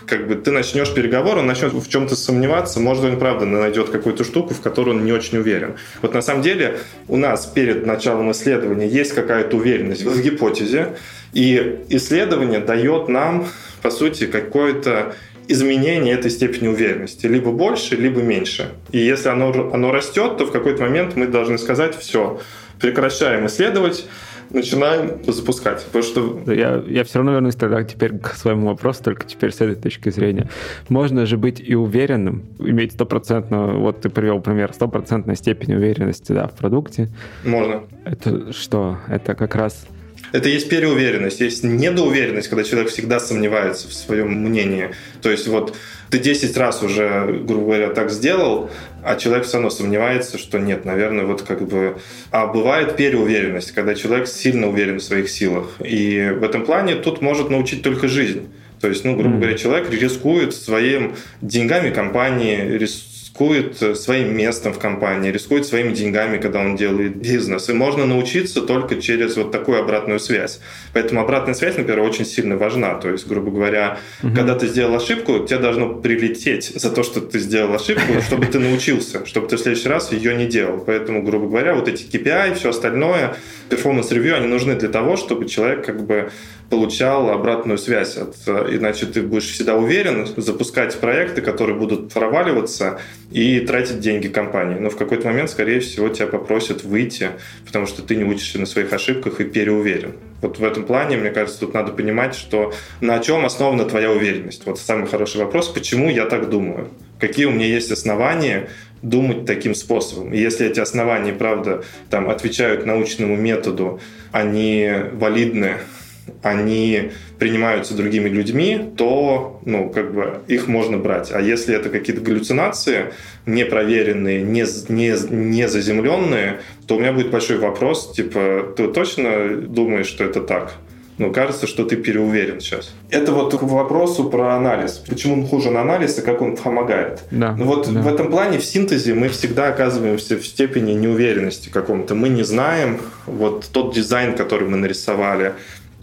как бы ты начнешь переговор, он начнет в чем-то сомневаться, может он правда найдет какую-то штуку, в которой он не очень уверен. Вот на самом деле у нас перед началом исследования есть какая-то уверенность в гипотезе, и исследование дает нам, по сути, какое-то изменение этой степени уверенности. Либо больше, либо меньше. И если оно, оно растет, то в какой-то момент мы должны сказать, все, прекращаем исследовать, начинаем запускать. Потому что... Я, я все равно вернусь тогда теперь к своему вопросу, только теперь с этой точки зрения. Можно же быть и уверенным, иметь стопроцентную, вот ты привел пример, стопроцентная степень уверенности да, в продукте. Можно. Это что? Это как раз это есть переуверенность, есть недоуверенность, когда человек всегда сомневается в своем мнении. То есть вот ты 10 раз уже, грубо говоря, так сделал, а человек все равно сомневается, что нет, наверное, вот как бы... А бывает переуверенность, когда человек сильно уверен в своих силах. И в этом плане тут может научить только жизнь. То есть, ну, грубо говоря, человек рискует своим деньгами компании, рискует э, своим местом в компании, рискует своими деньгами, когда он делает бизнес. И можно научиться только через вот такую обратную связь. Поэтому обратная связь, например, очень сильно важна. То есть, грубо говоря, угу. когда ты сделал ошибку, тебе должно прилететь за то, что ты сделал ошибку, чтобы ты научился, чтобы ты в следующий раз ее не делал. Поэтому, грубо говоря, вот эти KPI, все остальное, performance review, они нужны для того, чтобы человек как бы получал обратную связь. От, иначе ты будешь всегда уверен запускать проекты, которые будут проваливаться и тратить деньги компании. Но в какой-то момент, скорее всего, тебя попросят выйти, потому что ты не учишься на своих ошибках и переуверен. Вот в этом плане, мне кажется, тут надо понимать, что на чем основана твоя уверенность. Вот самый хороший вопрос, почему я так думаю? Какие у меня есть основания думать таким способом. И если эти основания, правда, там, отвечают научному методу, они валидны, они принимаются другими людьми, то ну, как бы их можно брать. А если это какие-то галлюцинации, непроверенные, не, не, не заземленные, то у меня будет большой вопрос, типа, ты точно думаешь, что это так? Ну, кажется, что ты переуверен сейчас. Это вот к вопросу про анализ. Почему он хуже на анализ и как он помогает. Да, ну вот да. в этом плане, в синтезе, мы всегда оказываемся в степени неуверенности каком-то. Мы не знаем вот тот дизайн, который мы нарисовали,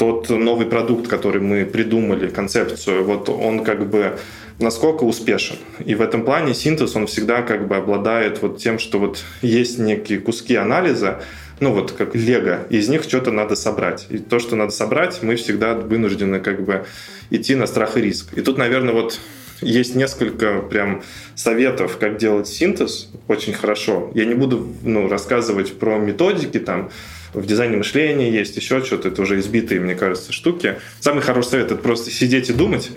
тот новый продукт, который мы придумали, концепцию, вот он как бы насколько успешен. И в этом плане синтез, он всегда как бы обладает вот тем, что вот есть некие куски анализа, ну вот как лего, из них что-то надо собрать. И то, что надо собрать, мы всегда вынуждены как бы идти на страх и риск. И тут, наверное, вот Есть несколько прям советов, как делать синтез очень хорошо. Я не буду ну, рассказывать про методики там, в дизайне мышления есть еще что-то, это уже избитые, мне кажется, штуки. Самый хороший совет – это просто сидеть и думать.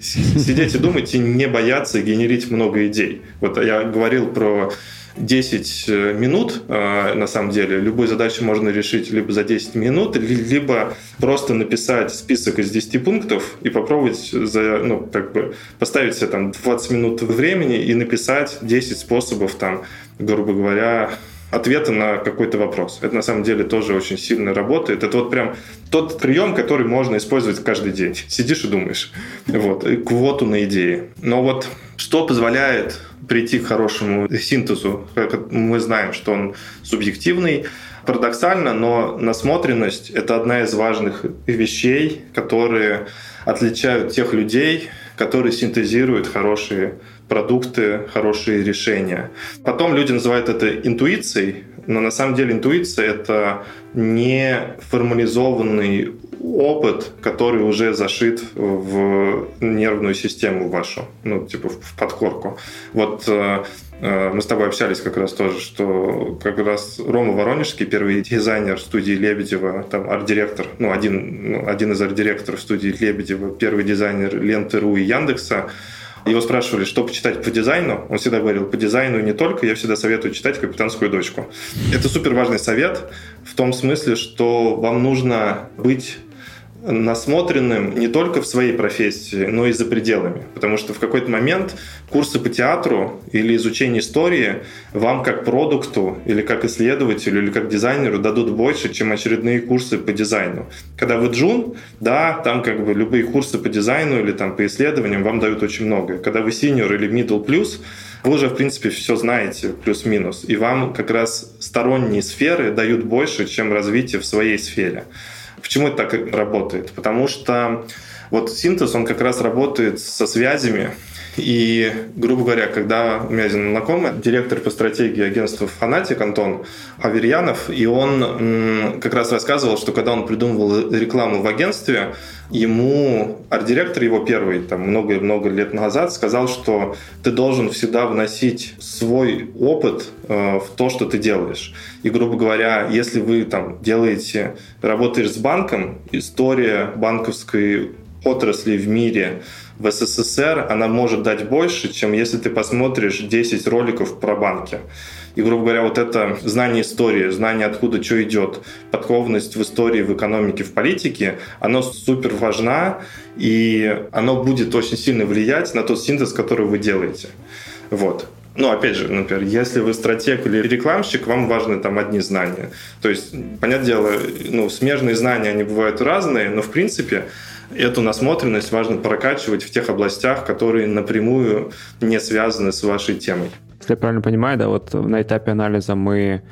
Сидеть и думать и не бояться генерить много идей. Вот я говорил про 10 э, минут, э, на самом деле, любую задачу можно решить либо за 10 минут, либо просто написать список из 10 пунктов и попробовать за, ну, как бы поставить себе там 20 минут времени и написать 10 способов, там, грубо говоря, ответа на какой-то вопрос. Это на самом деле тоже очень сильно работает. Это вот прям тот прием, который можно использовать каждый день. Сидишь и думаешь. Вот. И квоту на идеи. Но вот что позволяет прийти к хорошему синтезу? Мы знаем, что он субъективный, парадоксально, но насмотренность – это одна из важных вещей, которые отличают тех людей, которые синтезируют хорошие продукты, хорошие решения. Потом люди называют это интуицией, но на самом деле интуиция — это не формализованный опыт, который уже зашит в нервную систему вашу, ну, типа в подкорку. Вот э, э, мы с тобой общались как раз тоже, что как раз Рома Воронежский, первый дизайнер студии Лебедева, там арт-директор, ну, один, ну, один из арт-директоров студии Лебедева, первый дизайнер Ленты.ру и Яндекса, его спрашивали, что почитать по дизайну. Он всегда говорил, по дизайну не только, я всегда советую читать «Капитанскую дочку». Это супер важный совет в том смысле, что вам нужно быть насмотренным не только в своей профессии, но и за пределами. Потому что в какой-то момент курсы по театру или изучение истории вам как продукту или как исследователю или как дизайнеру дадут больше, чем очередные курсы по дизайну. Когда вы джун, да, там как бы любые курсы по дизайну или там по исследованиям вам дают очень много. Когда вы синьор или middle плюс, вы уже, в принципе, все знаете, плюс-минус. И вам как раз сторонние сферы дают больше, чем развитие в своей сфере. Почему это так работает? Потому что вот синтез, он как раз работает со связями, и, грубо говоря, когда у меня один знакомый, директор по стратегии агентства «Фанатик» Антон Аверьянов, и он как раз рассказывал, что когда он придумывал рекламу в агентстве, ему арт-директор его первый, там, много-много лет назад, сказал, что ты должен всегда вносить свой опыт э, в то, что ты делаешь. И, грубо говоря, если вы там делаете, работаешь с банком, история банковской отрасли в мире в СССР, она может дать больше, чем если ты посмотришь 10 роликов про банки. И, грубо говоря, вот это знание истории, знание, откуда что идет, подкованность в истории, в экономике, в политике, оно супер важна, и оно будет очень сильно влиять на тот синтез, который вы делаете. Вот. Ну, опять же, например, если вы стратег или рекламщик, вам важны там одни знания. То есть, понятное дело, ну, смежные знания, они бывают разные, но, в принципе, эту насмотренность важно прокачивать в тех областях, которые напрямую не связаны с вашей темой. Если я правильно понимаю, да, вот на этапе анализа мы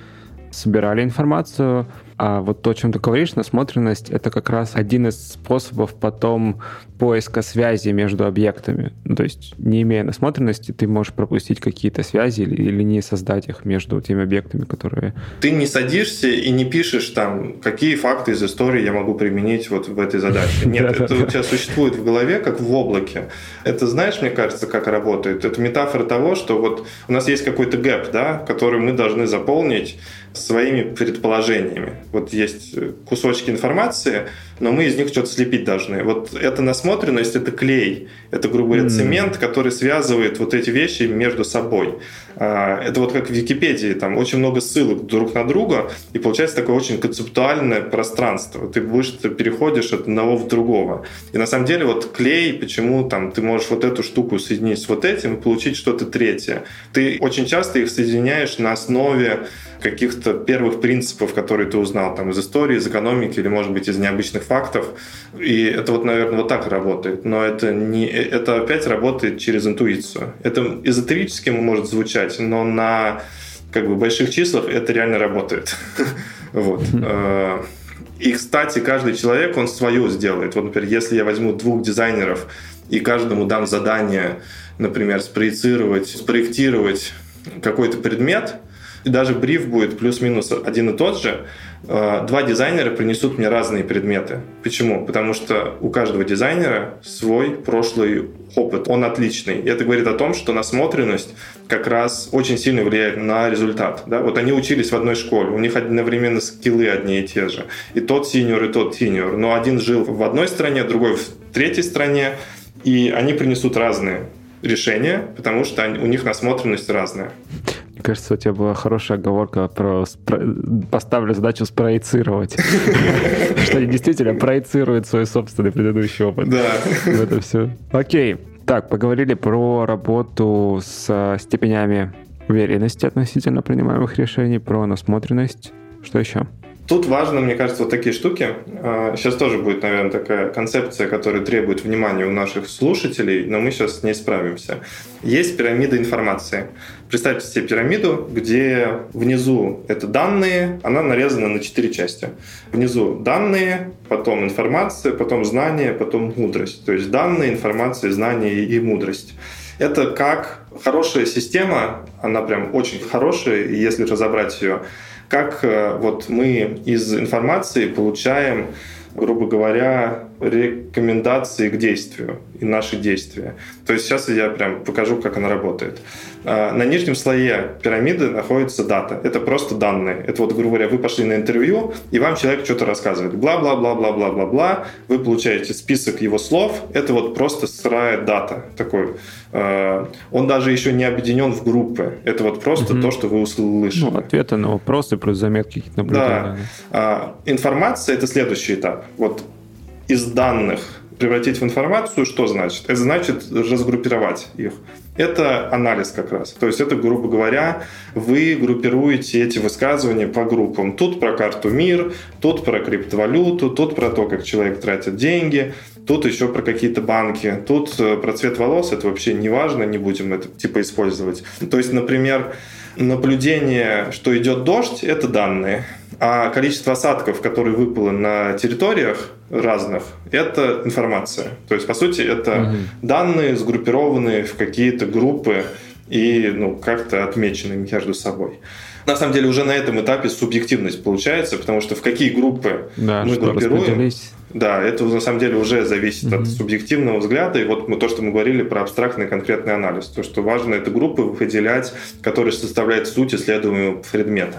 собирали информацию, а вот то, о чем ты говоришь, насмотренность, это как раз один из способов потом поиска связи между объектами. Ну, то есть, не имея насмотренности, ты можешь пропустить какие-то связи или, или не создать их между теми объектами, которые... Ты не садишься и не пишешь там, какие факты из истории я могу применить вот в этой задаче. Нет, это у тебя существует в голове, как в облаке. Это знаешь, мне кажется, как работает? Это метафора того, что вот у нас есть какой-то гэп, да, который мы должны заполнить своими предположениями. Вот есть кусочки информации, но мы из них что-то слепить должны. Вот эта насмотренность — это клей, это, грубо говоря, mm. цемент, который связывает вот эти вещи между собой. А, это вот как в Википедии, там очень много ссылок друг на друга, и получается такое очень концептуальное пространство. Ты ты переходишь от одного в другого. И на самом деле вот клей, почему там ты можешь вот эту штуку соединить с вот этим и получить что-то третье. Ты очень часто их соединяешь на основе каких-то первых принципов, которые ты узнал там из истории, из экономики или, может быть, из необычных фактов. И это вот, наверное, вот так работает. Но это, не, это опять работает через интуицию. Это эзотерически может звучать, но на как бы больших числах это реально работает. вот. Э, и, кстати, каждый человек, он свое сделает. Вот, например, если я возьму двух дизайнеров и каждому дам задание, например, спроецировать, спроектировать какой-то предмет – и даже бриф будет плюс-минус один и тот же, э, два дизайнера принесут мне разные предметы. Почему? Потому что у каждого дизайнера свой прошлый опыт, он отличный. И это говорит о том, что насмотренность как раз очень сильно влияет на результат. Да? Вот они учились в одной школе, у них одновременно скиллы одни и те же. И тот синьор, и тот синьор. Но один жил в одной стране, другой в третьей стране, и они принесут разные решения, потому что они, у них насмотренность разная. Мне кажется, у тебя была хорошая оговорка про поставлю задачу спроецировать. Что они действительно проецируют свой собственный предыдущий опыт. Да. Это все. Окей. Так, поговорили про работу с степенями уверенности относительно принимаемых решений, про насмотренность. Что еще? Тут важно, мне кажется, вот такие штуки. Сейчас а, тоже будет, наверное, такая концепция, которая требует внимания у наших слушателей, но мы сейчас с ней справимся. Есть пирамида информации. Представьте себе пирамиду, где внизу это данные, она нарезана на четыре части. Внизу данные, потом информация, потом знание, потом мудрость. То есть данные, информация, знание и мудрость. Это как хорошая система, она прям очень хорошая, и если разобрать ее, как э, вот мы из информации получаем, грубо говоря, рекомендации к действию и наши действия. То есть сейчас я прям покажу, как она работает. А, на нижнем слое пирамиды находится дата. Это просто данные. Это вот, грубо говоря, вы пошли на интервью, и вам человек что-то рассказывает. Бла-бла-бла-бла-бла-бла-бла. Вы получаете список его слов. Это вот просто сырая дата. Такой. А, он даже еще не объединен в группы. Это вот просто угу. то, что вы услышали. Ну, ответы на вопросы, плюс заметки какие-то наблюдения. Да. Информация — это следующий этап. Вот из данных превратить в информацию, что значит? Это значит разгруппировать их. Это анализ как раз. То есть это, грубо говоря, вы группируете эти высказывания по группам. Тут про карту МИР, тут про криптовалюту, тут про то, как человек тратит деньги, тут еще про какие-то банки, тут э, про цвет волос, это вообще не важно, не будем это типа использовать. То есть, например, наблюдение, что идет дождь, это данные. А количество осадков, которые выпало на территориях разных, это информация. То есть, по сути, это угу. данные, сгруппированные в какие-то группы и ну, как-то отмечены между собой. На самом деле уже на этом этапе субъективность получается, потому что в какие группы да, мы группируем, да, это на самом деле уже зависит mm-hmm. от субъективного взгляда. И вот мы, то, что мы говорили про абстрактный конкретный анализ. То, что важно это группы выделять, которые составляют суть исследуемого предмета.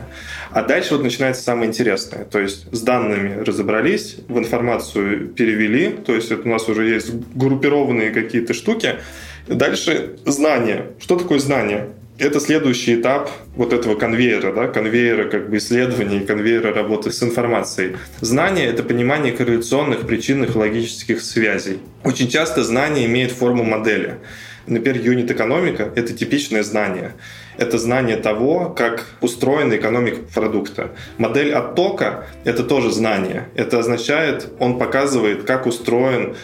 А дальше вот начинается самое интересное. То есть с данными разобрались, в информацию перевели, то есть это у нас уже есть группированные какие-то штуки. Дальше знание. Что такое знание? Это следующий этап вот этого конвейера, да, конвейера как бы исследований, конвейера работы с информацией. Знание — это понимание корреляционных причинных логических связей. Очень часто знание имеет форму модели. Например, юнит-экономика — это типичное знание. Это знание того, как устроена экономика продукта. Модель оттока — это тоже знание. Это означает, он показывает, как устроен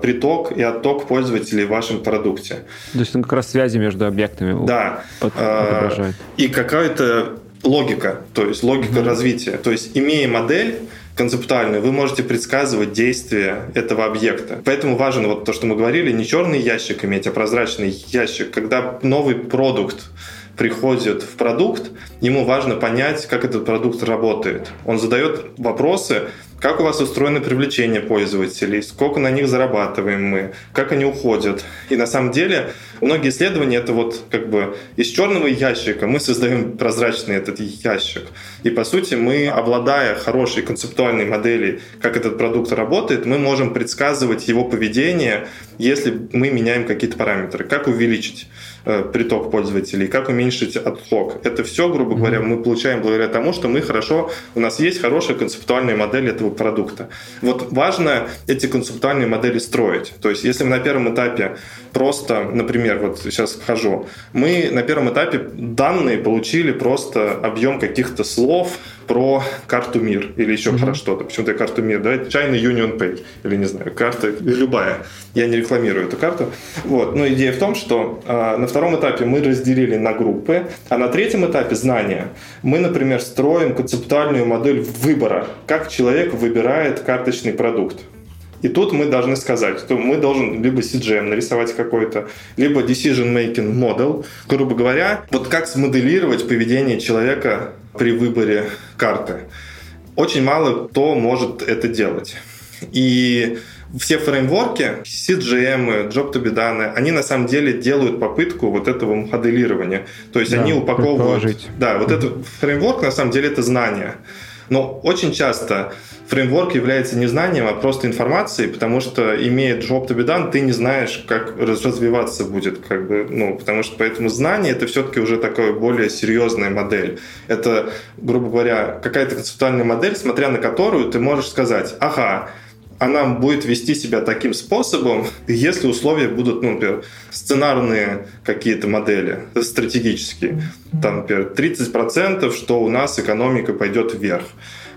приток и отток пользователей в вашем продукте. То есть он как раз связи между объектами да. отображает. Э, и какая-то логика, то есть логика mm-hmm. развития. То есть имея модель, концептуальную, вы можете предсказывать действия этого объекта. Поэтому важно вот то, что мы говорили, не черный ящик иметь, а прозрачный ящик. Когда новый продукт приходит в продукт, ему важно понять, как этот продукт работает. Он задает вопросы, как у вас устроено привлечение пользователей, сколько на них зарабатываем мы, как они уходят. И на самом деле многие исследования это вот как бы из черного ящика мы создаем прозрачный этот ящик. И по сути мы, обладая хорошей концептуальной моделью, как этот продукт работает, мы можем предсказывать его поведение, если мы меняем какие-то параметры. Как увеличить э, приток пользователей, как уменьшить отток. Это все, грубо говоря, мы получаем благодаря тому, что мы хорошо, у нас есть хорошая концептуальная модель этого продукта. Вот важно эти концептуальные модели строить. То есть, если мы на первом этапе просто, например, вот сейчас хожу, мы на первом этапе данные получили просто объем каких-то слов, про карту МИР или еще mm-hmm. про что-то. Почему-то карту МИР, да? China Union Pay или не знаю, карта любая. Я не рекламирую эту карту. Вот. Но идея в том, что э, на втором этапе мы разделили на группы, а на третьем этапе знания мы, например, строим концептуальную модель выбора, как человек выбирает карточный продукт. И тут мы должны сказать, что мы должен либо CGM нарисовать какой-то, либо decision making model. Грубо говоря, вот как смоделировать поведение человека при выборе карты. Очень мало кто может это делать. И все фреймворки, CGM, Job to be done, они на самом деле делают попытку вот этого моделирования. То есть да, они упаковывают... Да, вот этот фреймворк на самом деле это знание. Но очень часто фреймворк является не знанием, а просто информацией, потому что, имея job to be done, ты не знаешь, как развиваться будет. Как бы, ну, потому что поэтому знание — это все-таки уже такая более серьезная модель. Это, грубо говоря, какая-то концептуальная модель, смотря на которую ты можешь сказать, ага, она будет вести себя таким способом, если условия будут, ну, например, сценарные какие-то модели, стратегические. Там, например, 30%, что у нас экономика пойдет вверх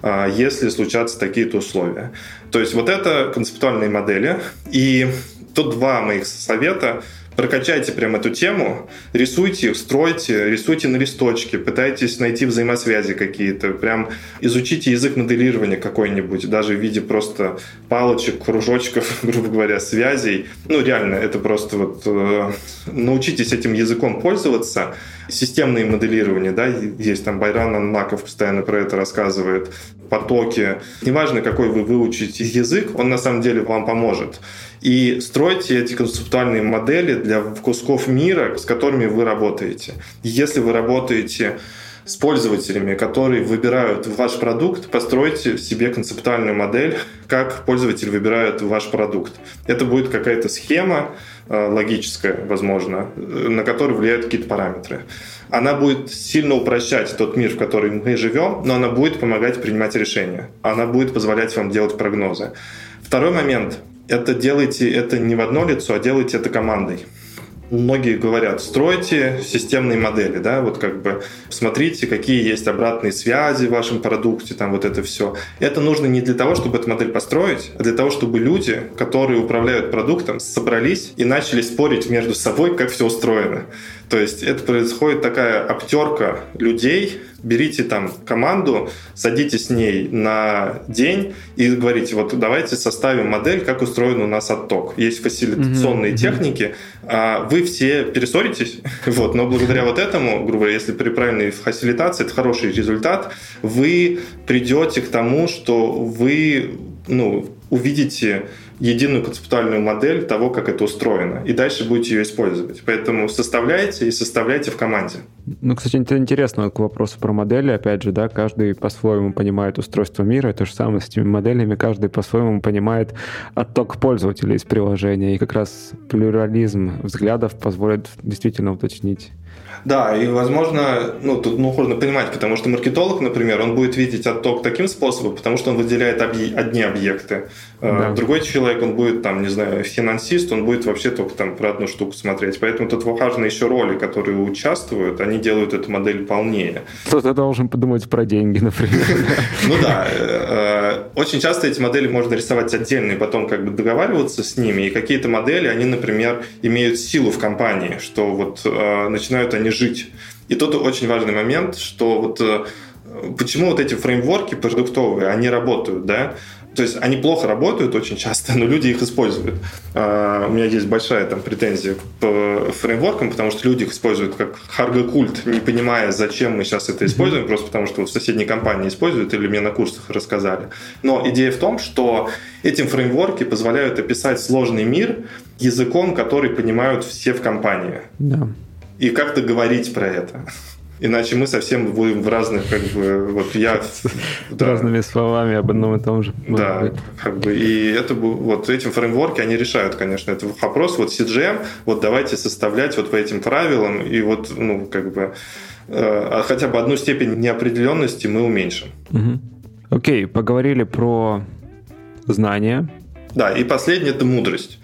а, если случатся такие-то условия. То есть вот это концептуальные модели. И тут два моих совета прокачайте прям эту тему, рисуйте, стройте, рисуйте на листочке, пытайтесь найти взаимосвязи какие-то, прям изучите язык моделирования какой-нибудь, даже в виде просто палочек, кружочков, грубо говоря, связей. Ну, реально, это просто вот э, научитесь этим языком пользоваться. Системное моделирование, да, есть там Байран Анмаков постоянно про это рассказывает, потоки. Неважно, какой вы выучите язык, он на самом деле вам поможет и стройте эти концептуальные модели для кусков мира, с которыми вы работаете. Если вы работаете с пользователями, которые выбирают ваш продукт, постройте себе концептуальную модель, как пользователь выбирает ваш продукт. Это будет какая-то схема э, логическая, возможно, э, на которую влияют какие-то параметры. Она будет сильно упрощать тот мир, в котором мы живем, но она будет помогать принимать решения. Она будет позволять вам делать прогнозы. Второй момент это делайте это не в одно лицо, а делайте это командой. Многие говорят, стройте системные модели, да, вот как бы смотрите, какие есть обратные связи в вашем продукте, там вот это все. Это нужно не для того, чтобы эту модель построить, а для того, чтобы люди, которые управляют продуктом, собрались и начали спорить между собой, как все устроено. То есть это происходит такая обтерка людей. Берите там команду, садитесь с ней на день и говорите, вот давайте составим модель, как устроен у нас отток. Есть фасилитационные mm-hmm. техники. А вы все перессоритесь, вот, но благодаря вот этому, грубо говоря, если при правильной фасилитации, это хороший результат, вы придете к тому, что вы ну, увидите единую концептуальную модель того, как это устроено, и дальше будете ее использовать. Поэтому составляйте и составляйте в команде. Ну, кстати, это интересно к вопросу про модели. Опять же, да, каждый по-своему понимает устройство мира. То же самое с этими моделями. Каждый по-своему понимает отток пользователей из приложения. И как раз плюрализм взглядов позволит действительно уточнить да, и, возможно, ну, тут нужно понимать, потому что маркетолог, например, он будет видеть отток таким способом, потому что он выделяет объ... одни объекты. Э, да. Другой человек, он будет, там, не знаю, финансист, он будет вообще только там про одну штуку смотреть. Поэтому тут важны еще роли, которые участвуют, они делают эту модель полнее. Кто-то должен подумать про деньги, например. Ну да. Э, очень часто эти модели можно рисовать отдельно и потом как бы договариваться с ними. И какие-то модели, они, например, имеют силу в компании, что вот э, начинают они жить. И тут очень важный момент, что вот э, почему вот эти фреймворки продуктовые, они работают, да? То есть они плохо работают очень часто, но люди их используют. Uh, у меня есть большая там претензия к фреймворкам, потому что люди их используют как харго-культ, не понимая, зачем мы сейчас это используем, просто потому что в соседней компании используют или мне на курсах рассказали. Но идея в том, что этим фреймворки позволяют описать сложный мир языком, который понимают все в компании. Да и как-то говорить про это. Иначе мы совсем будем в разных, как бы, вот я... Да. Разными словами об одном и том же. Да, как бы, и это, вот этим фреймворки, они решают, конечно, этот вопрос. Вот CGM, вот давайте составлять вот по этим правилам, и вот, ну, как бы, э, хотя бы одну степень неопределенности мы уменьшим. Угу. Окей, поговорили про знания. Да, и последнее – это мудрость.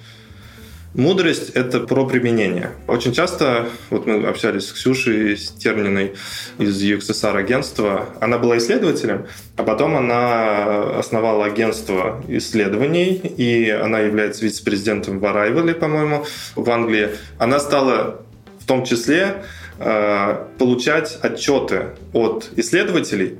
Мудрость – это про применение. Очень часто, вот мы общались с Ксюшей Стерниной из UXSR агентства, она была исследователем, а потом она основала агентство исследований, и она является вице-президентом в Arrival, по-моему, в Англии. Она стала в том числе э, получать отчеты от исследователей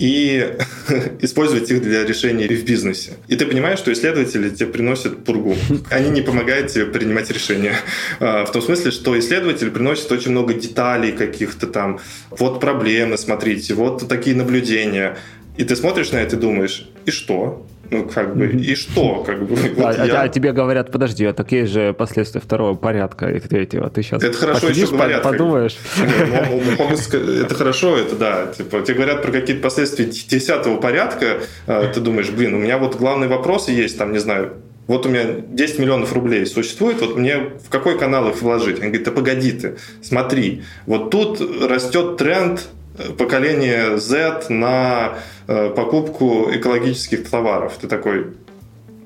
и использовать их для решений в бизнесе. И ты понимаешь, что исследователи тебе приносят пургу. Они не помогают тебе принимать решения. А, в том смысле, что исследователь приносит очень много деталей каких-то там. Вот проблемы, смотрите, вот такие наблюдения. И ты смотришь на это и думаешь, и что? Ну, как бы, и что? Как бы, вот а, я... а тебе говорят, подожди, а такие же последствия второго порядка и третьего. Ты сейчас это хорошо посидишь, еще говорят, подумаешь. Это хорошо, это да. Типа, тебе говорят про какие-то последствия десятого порядка, а ты думаешь, блин, у меня вот главный вопрос есть, там, не знаю, вот у меня 10 миллионов рублей существует, вот мне в какой канал их вложить? Он говорит, да погоди ты, смотри, вот тут растет тренд поколение Z на э, покупку экологических товаров. Ты такой,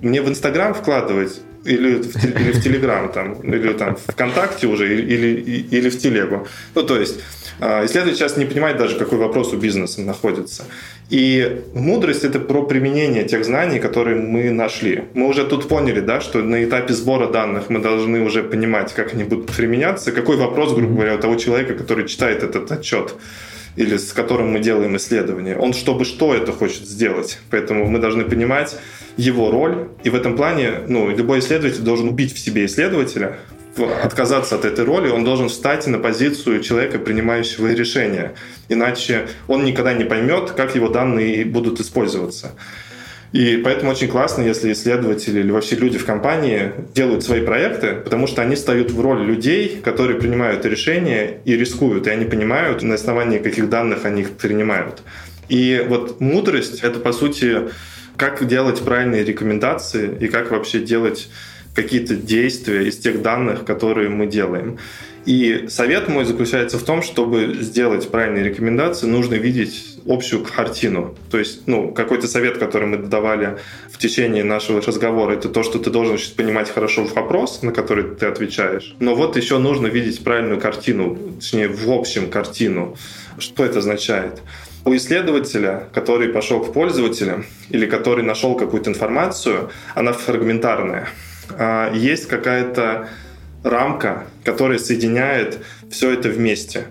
мне в Инстаграм вкладывать или в, или в Телеграм, там, или там ВКонтакте уже, или, или, в Телегу. Ну, то есть, э, исследователь сейчас не понимает даже, какой вопрос у бизнеса находится. И мудрость – это про применение тех знаний, которые мы нашли. Мы уже тут поняли, да, что на этапе сбора данных мы должны уже понимать, как они будут применяться, какой вопрос, грубо говоря, у того человека, который читает этот отчет или с которым мы делаем исследование. Он чтобы что это хочет сделать. Поэтому мы должны понимать его роль. И в этом плане ну, любой исследователь должен убить в себе исследователя, отказаться от этой роли, он должен встать на позицию человека, принимающего решения. Иначе он никогда не поймет, как его данные будут использоваться. И поэтому очень классно, если исследователи или вообще люди в компании делают свои проекты, потому что они встают в роль людей, которые принимают решения и рискуют, и они понимают, на основании каких данных они их принимают. И вот мудрость — это, по сути, как делать правильные рекомендации и как вообще делать какие-то действия из тех данных, которые мы делаем. И совет мой заключается в том, чтобы сделать правильные рекомендации, нужно видеть общую картину. То есть, ну, какой-то совет, который мы давали в течение нашего разговора, это то, что ты должен понимать хорошо вопрос, на который ты отвечаешь. Но вот еще нужно видеть правильную картину, точнее, в общем картину. Что это означает? У исследователя, который пошел к пользователям или который нашел какую-то информацию, она фрагментарная. А, есть какая-то рамка, которая соединяет все это вместе.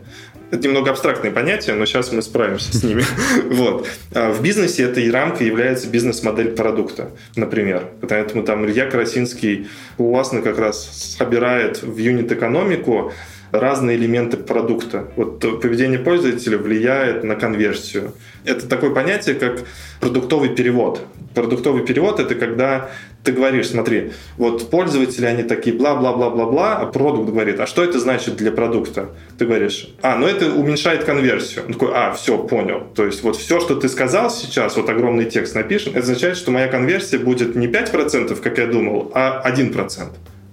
Это немного абстрактные понятия, но сейчас мы справимся с ними. вот. А в бизнесе этой рамкой является бизнес-модель продукта, например. Поэтому там Илья Красинский классно как раз собирает в юнит-экономику разные элементы продукта. Вот поведение пользователя влияет на конверсию. Это такое понятие, как продуктовый перевод. Продуктовый перевод – это когда ты говоришь, смотри, вот пользователи, они такие бла-бла-бла-бла-бла, а продукт говорит, а что это значит для продукта? Ты говоришь, а, ну это уменьшает конверсию. Он такой, а, все, понял. То есть вот все, что ты сказал сейчас, вот огромный текст напишем, это означает, что моя конверсия будет не 5%, как я думал, а 1%.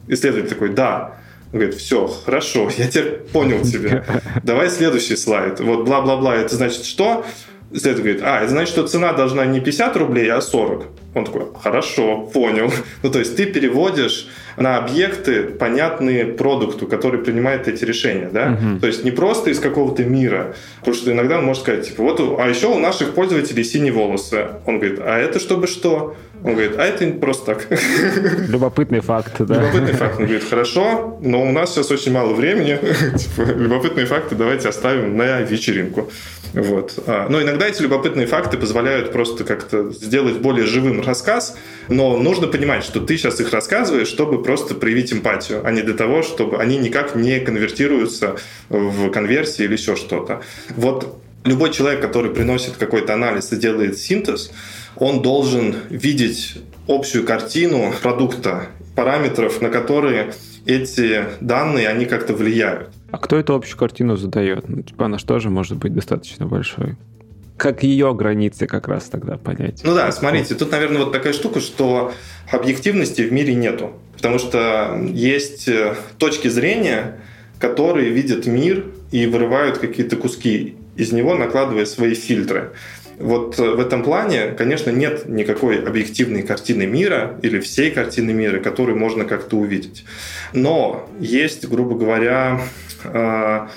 Исследователь такой, да. Он говорит, все, хорошо, я теперь понял тебя. Давай следующий слайд. Вот бла-бла-бла, это значит что? Исследователь говорит, а, это значит, что цена должна не 50 рублей, а 40. Он такой, хорошо, понял. Ну, то есть ты переводишь на объекты, понятные продукту, который принимает эти решения, да? Угу. То есть не просто из какого-то мира, потому что иногда он может сказать, типа, вот, а еще у наших пользователей синие волосы. Он говорит, а это чтобы что? Он говорит, а это просто так. Любопытный факт, да. Любопытный факт. Он говорит, хорошо, но у нас сейчас очень мало времени. типа, любопытные факты давайте оставим на вечеринку. Вот. А, но иногда эти любопытные факты позволяют просто как-то сделать более живым рассказ, но нужно понимать, что ты сейчас их рассказываешь, чтобы просто проявить эмпатию, а не для того, чтобы они никак не конвертируются в конверсии или еще что-то. Вот любой человек, который приносит какой-то анализ и делает синтез, он должен видеть общую картину продукта, параметров, на которые эти данные, они как-то влияют. А кто эту общую картину задает? Ну, типа она же может быть достаточно большой? Как ее границы как раз тогда понять? Ну да, смотрите, тут, наверное, вот такая штука, что объективности в мире нету. Потому что есть э, точки зрения, которые видят мир и вырывают какие-то куски из него, накладывая свои фильтры. Вот э, в этом плане, конечно, нет никакой объективной картины мира или всей картины мира, которую можно как-то увидеть. Но есть, грубо говоря, э,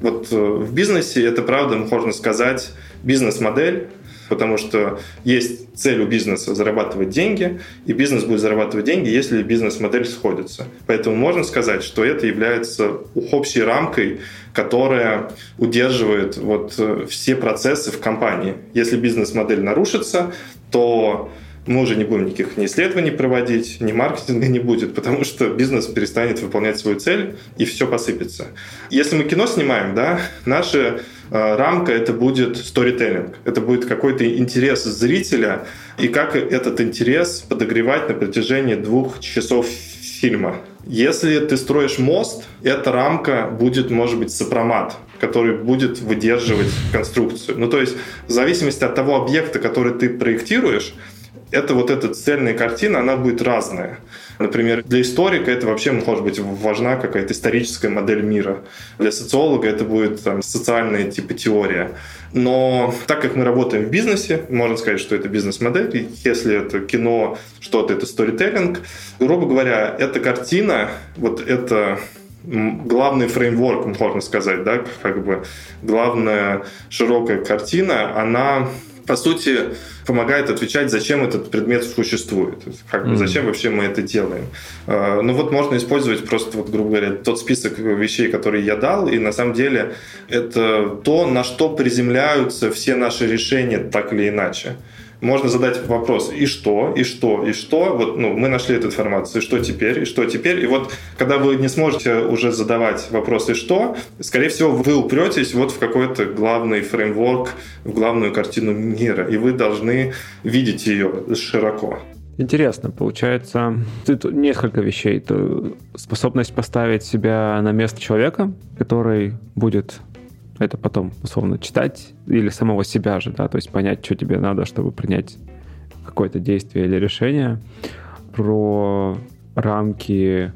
вот в бизнесе это правда, можно сказать, бизнес-модель, Потому что есть цель у бизнеса зарабатывать деньги, и бизнес будет зарабатывать деньги, если бизнес-модель сходится. Поэтому можно сказать, что это является общей рамкой, которая удерживает вот э, все процессы в компании. Если бизнес-модель нарушится, то мы уже не будем никаких ни исследований проводить, ни маркетинга не будет, потому что бизнес перестанет выполнять свою цель, и все посыпется. Если мы кино снимаем, да, наша э, рамка это будет storytelling, это будет какой-то интерес зрителя, и как этот интерес подогревать на протяжении двух часов фильма. Если ты строишь мост, эта рамка будет, может быть, сопромат, который будет выдерживать конструкцию. Ну, то есть, в зависимости от того объекта, который ты проектируешь, это вот эта цельная картина, она будет разная. Например, для историка это вообще может быть важна какая-то историческая модель мира. Для социолога это будет там, социальная типа теория. Но так как мы работаем в бизнесе, можно сказать, что это бизнес-модель. Если это кино, что-то это сторителлинг. Грубо говоря, эта картина, вот это главный фреймворк, можно сказать, да, как бы главная широкая картина, она по сути, помогает отвечать, зачем этот предмет существует. Как бы, mm-hmm. Зачем вообще мы это делаем. А, ну вот можно использовать просто, вот, грубо говоря, тот список вещей, которые я дал, и на самом деле это то, на что приземляются все наши решения так или иначе можно задать вопрос, и что, и что, и что, вот, ну, мы нашли эту информацию, и что теперь, и что теперь, и вот, когда вы не сможете уже задавать вопросы, что, скорее всего, вы упретесь вот в какой-то главный фреймворк, в главную картину мира, и вы должны видеть ее широко. Интересно, получается, тут несколько вещей. Это способность поставить себя на место человека, который будет это потом, условно, читать или самого себя же, да, то есть понять, что тебе надо, чтобы принять какое-то действие или решение. Про рамки,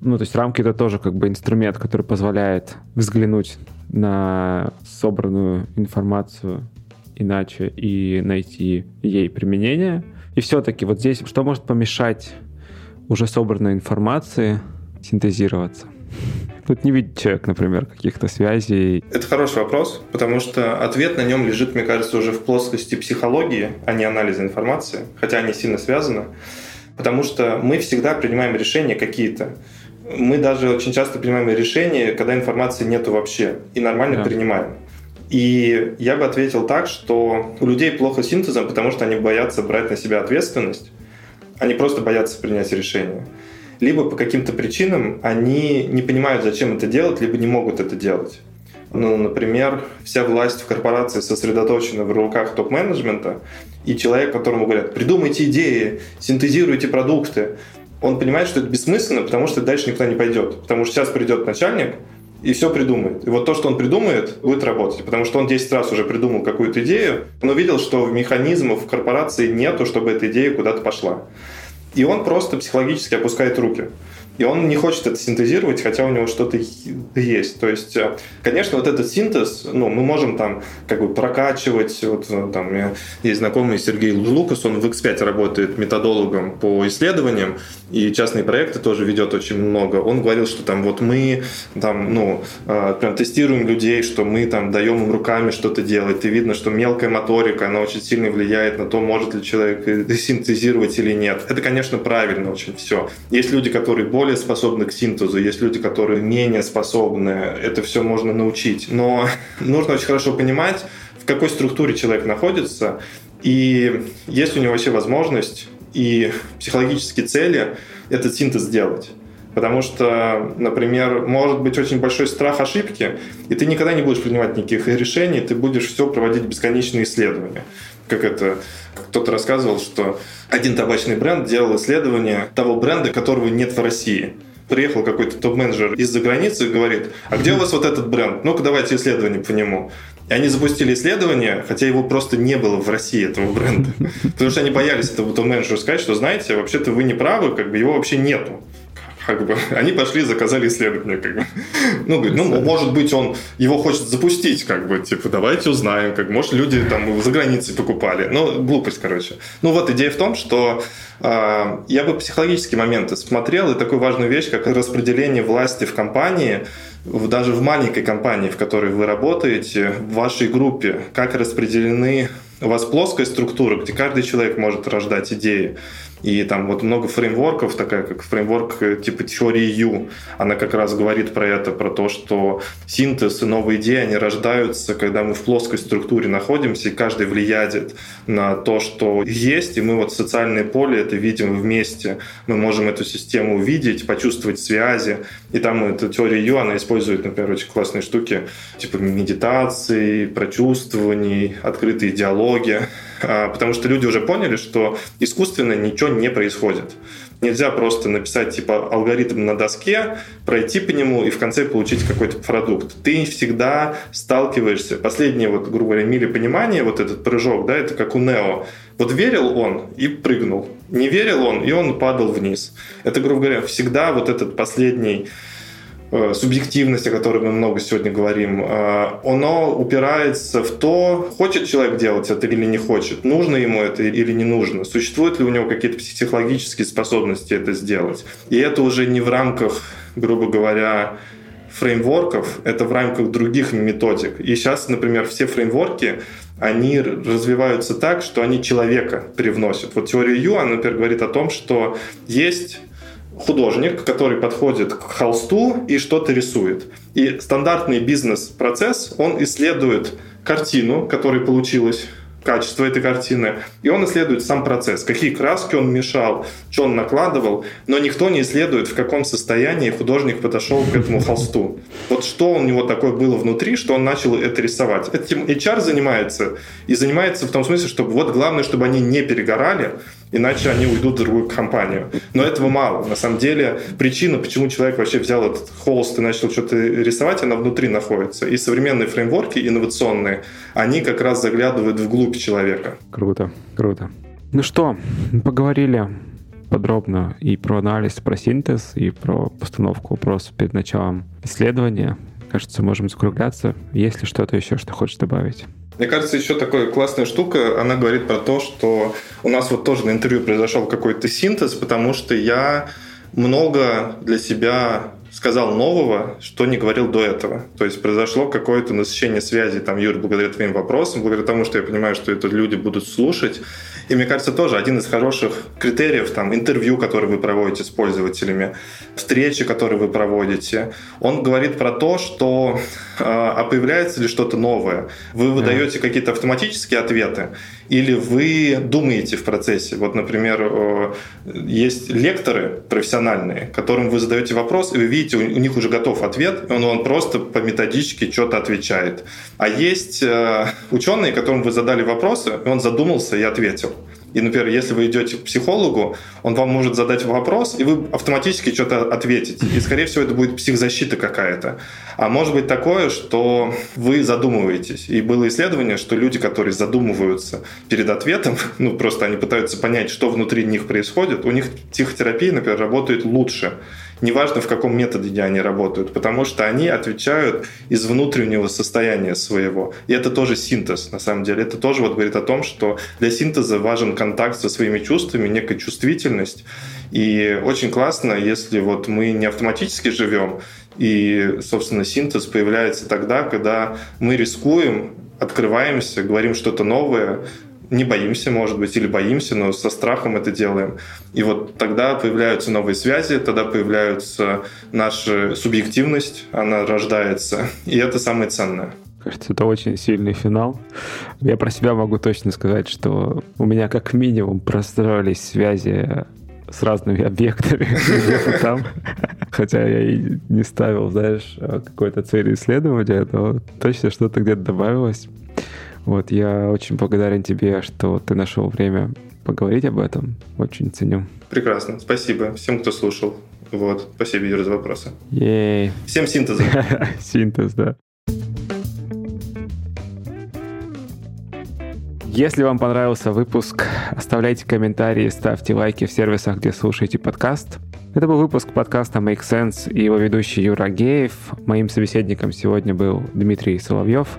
ну, то есть рамки это тоже как бы инструмент, который позволяет взглянуть на собранную информацию иначе и найти ей применение. И все-таки вот здесь что может помешать уже собранной информации синтезироваться? Тут не видит человек, например, каких-то связей. Это хороший вопрос, потому что ответ на нем лежит, мне кажется, уже в плоскости психологии, а не анализа информации, хотя они сильно связаны. Потому что мы всегда принимаем решения какие-то. Мы даже очень часто принимаем решения, когда информации нету вообще, и нормально да. принимаем. И я бы ответил так, что у людей плохо с синтезом, потому что они боятся брать на себя ответственность, они просто боятся принять решение либо по каким-то причинам они не понимают, зачем это делать, либо не могут это делать. Ну, например, вся власть в корпорации сосредоточена в руках топ-менеджмента, и человек, которому говорят, придумайте идеи, синтезируйте продукты, он понимает, что это бессмысленно, потому что дальше никуда не пойдет. Потому что сейчас придет начальник и все придумает. И вот то, что он придумает, будет работать. Потому что он 10 раз уже придумал какую-то идею, но видел, что механизмов в корпорации нету, чтобы эта идея куда-то пошла. И он просто психологически опускает руки. И он не хочет это синтезировать, хотя у него что-то есть. То есть, э, конечно, вот этот синтез, ну, мы можем там как бы прокачивать. Вот э, там есть знакомый Сергей Лукас, он в X5 работает методологом по исследованиям, и частные проекты тоже ведет очень много. Он говорил, что там вот мы там, ну, э, прям тестируем людей, что мы там даем им руками что-то делать. И видно, что мелкая моторика, она очень сильно влияет на то, может ли человек синтезировать или нет. Это, конечно, правильно очень все. Есть люди, которые более способны к синтезу, есть люди, которые менее способны. Это все можно научить. Но нужно очень хорошо понимать, в какой структуре человек находится, и есть у него вообще возможность и психологические цели этот синтез сделать. Потому что, например, может быть очень большой страх ошибки, и ты никогда не будешь принимать никаких решений, ты будешь все проводить бесконечные исследования. Как это кто-то рассказывал, что один табачный бренд делал исследование того бренда, которого нет в России. Приехал какой-то топ-менеджер из-за границы и говорит, а где у вас вот этот бренд? Ну-ка давайте исследование по нему. И они запустили исследование, хотя его просто не было в России, этого бренда. Потому что они боялись этого топ-менеджера сказать, что, знаете, вообще-то вы не правы, как бы его вообще нету как бы, они пошли, заказали исследование, как бы. Ну, говорит, ну, может быть, он его хочет запустить, как бы, типа, давайте узнаем, как, может, люди там за границей покупали. Ну, глупость, короче. Ну, вот идея в том, что э, я бы психологические моменты смотрел, и такую важную вещь, как распределение власти в компании, даже в маленькой компании, в которой вы работаете, в вашей группе, как распределены у вас плоская структура, где каждый человек может рождать идеи. И там вот много фреймворков, такая как фреймворк э, типа теории Ю, она как раз говорит про это, про то, что синтез и новые идеи, они рождаются, когда мы в плоской структуре находимся, и каждый влияет на то, что есть, и мы вот социальное поле это видим вместе. Мы можем эту систему увидеть, почувствовать связи. И там эта теория Ю, она использует, например, очень классные штуки, типа медитации, прочувствований, открытые диалоги. А, потому что люди уже поняли, что искусственно ничего не происходит. Нельзя просто написать типа алгоритм на доске, пройти по нему и в конце получить какой-то продукт. Ты всегда сталкиваешься. Последнее, вот, грубо говоря, мили понимания, вот этот прыжок, да, это как у Нео. Вот верил он и прыгнул. Не верил он, и он падал вниз. Это, грубо говоря, всегда вот этот последний Э, субъективность, о которой мы много сегодня говорим, э, оно упирается в то, хочет человек делать это или не хочет, нужно ему это или не нужно, существуют ли у него какие-то психологические способности это сделать. И это уже не в рамках, грубо говоря, фреймворков, это в рамках других методик. И сейчас, например, все фреймворки, они развиваются так, что они человека привносят. Вот теория Ю, она, например, говорит о том, что есть художник, который подходит к холсту и что-то рисует. И стандартный бизнес-процесс, он исследует картину, которая получилась качество этой картины, и он исследует сам процесс, какие краски он мешал, что он накладывал, но никто не исследует, в каком состоянии художник подошел к этому холсту. Вот что у него такое было внутри, что он начал это рисовать. Этим HR занимается, и занимается в том смысле, что вот главное, чтобы они не перегорали, иначе они уйдут в другую компанию. Но этого мало. На самом деле причина, почему человек вообще взял этот холст и начал что-то рисовать, она внутри находится. И современные фреймворки инновационные, они как раз заглядывают вглубь человека. Круто, круто. Ну что, поговорили подробно и про анализ, про синтез, и про постановку вопросов перед началом исследования. Кажется, можем закругляться. Есть ли что-то еще, что хочешь добавить? Мне кажется, еще такая классная штука, она говорит про то, что у нас вот тоже на интервью произошел какой-то синтез, потому что я много для себя сказал нового, что не говорил до этого. То есть произошло какое-то насыщение связи, там, Юр, благодаря твоим вопросам, благодаря тому, что я понимаю, что это люди будут слушать. И мне кажется, тоже один из хороших критериев, там, интервью, которые вы проводите с пользователями, встречи, которые вы проводите, он говорит про то, что а, а появляется ли что-то новое? Вы выдаете какие-то автоматические ответы или вы думаете в процессе? Вот, например, есть лекторы профессиональные, которым вы задаете вопрос, и вы видите, у них уже готов ответ, и он, он просто по методичке что-то отвечает. А есть э, ученые, которым вы задали вопросы, и он задумался и ответил. И, например, если вы идете к психологу, он вам может задать вопрос, и вы автоматически что-то ответите. И, скорее всего, это будет психзащита какая-то. А может быть такое, что вы задумываетесь. И было исследование, что люди, которые задумываются перед ответом, ну, просто они пытаются понять, что внутри них происходит, у них психотерапия, например, работает лучше неважно в каком методе они работают, потому что они отвечают из внутреннего состояния своего. И это тоже синтез, на самом деле. Это тоже вот говорит о том, что для синтеза важен контакт со своими чувствами, некая чувствительность. И очень классно, если вот мы не автоматически живем, и, собственно, синтез появляется тогда, когда мы рискуем, открываемся, говорим что-то новое, не боимся, может быть, или боимся, но со страхом это делаем. И вот тогда появляются новые связи, тогда появляется наша субъективность, она рождается, и это самое ценное. Кажется, это очень сильный финал. Я про себя могу точно сказать, что у меня как минимум простроились связи с разными объектами там. Хотя я и не ставил, знаешь, какой-то цели исследования, но точно что-то где-то добавилось. Вот, я очень благодарен тебе, что ты нашел время поговорить об этом. Очень ценю. Прекрасно. Спасибо всем, кто слушал. Вот. Спасибо, Юра, за вопросы. Ей. Всем синтеза. Синтез, да. Если вам понравился выпуск, оставляйте комментарии, ставьте лайки в сервисах, где слушаете подкаст. Это был выпуск подкаста Make Sense и его ведущий Юра Геев. Моим собеседником сегодня был Дмитрий Соловьев.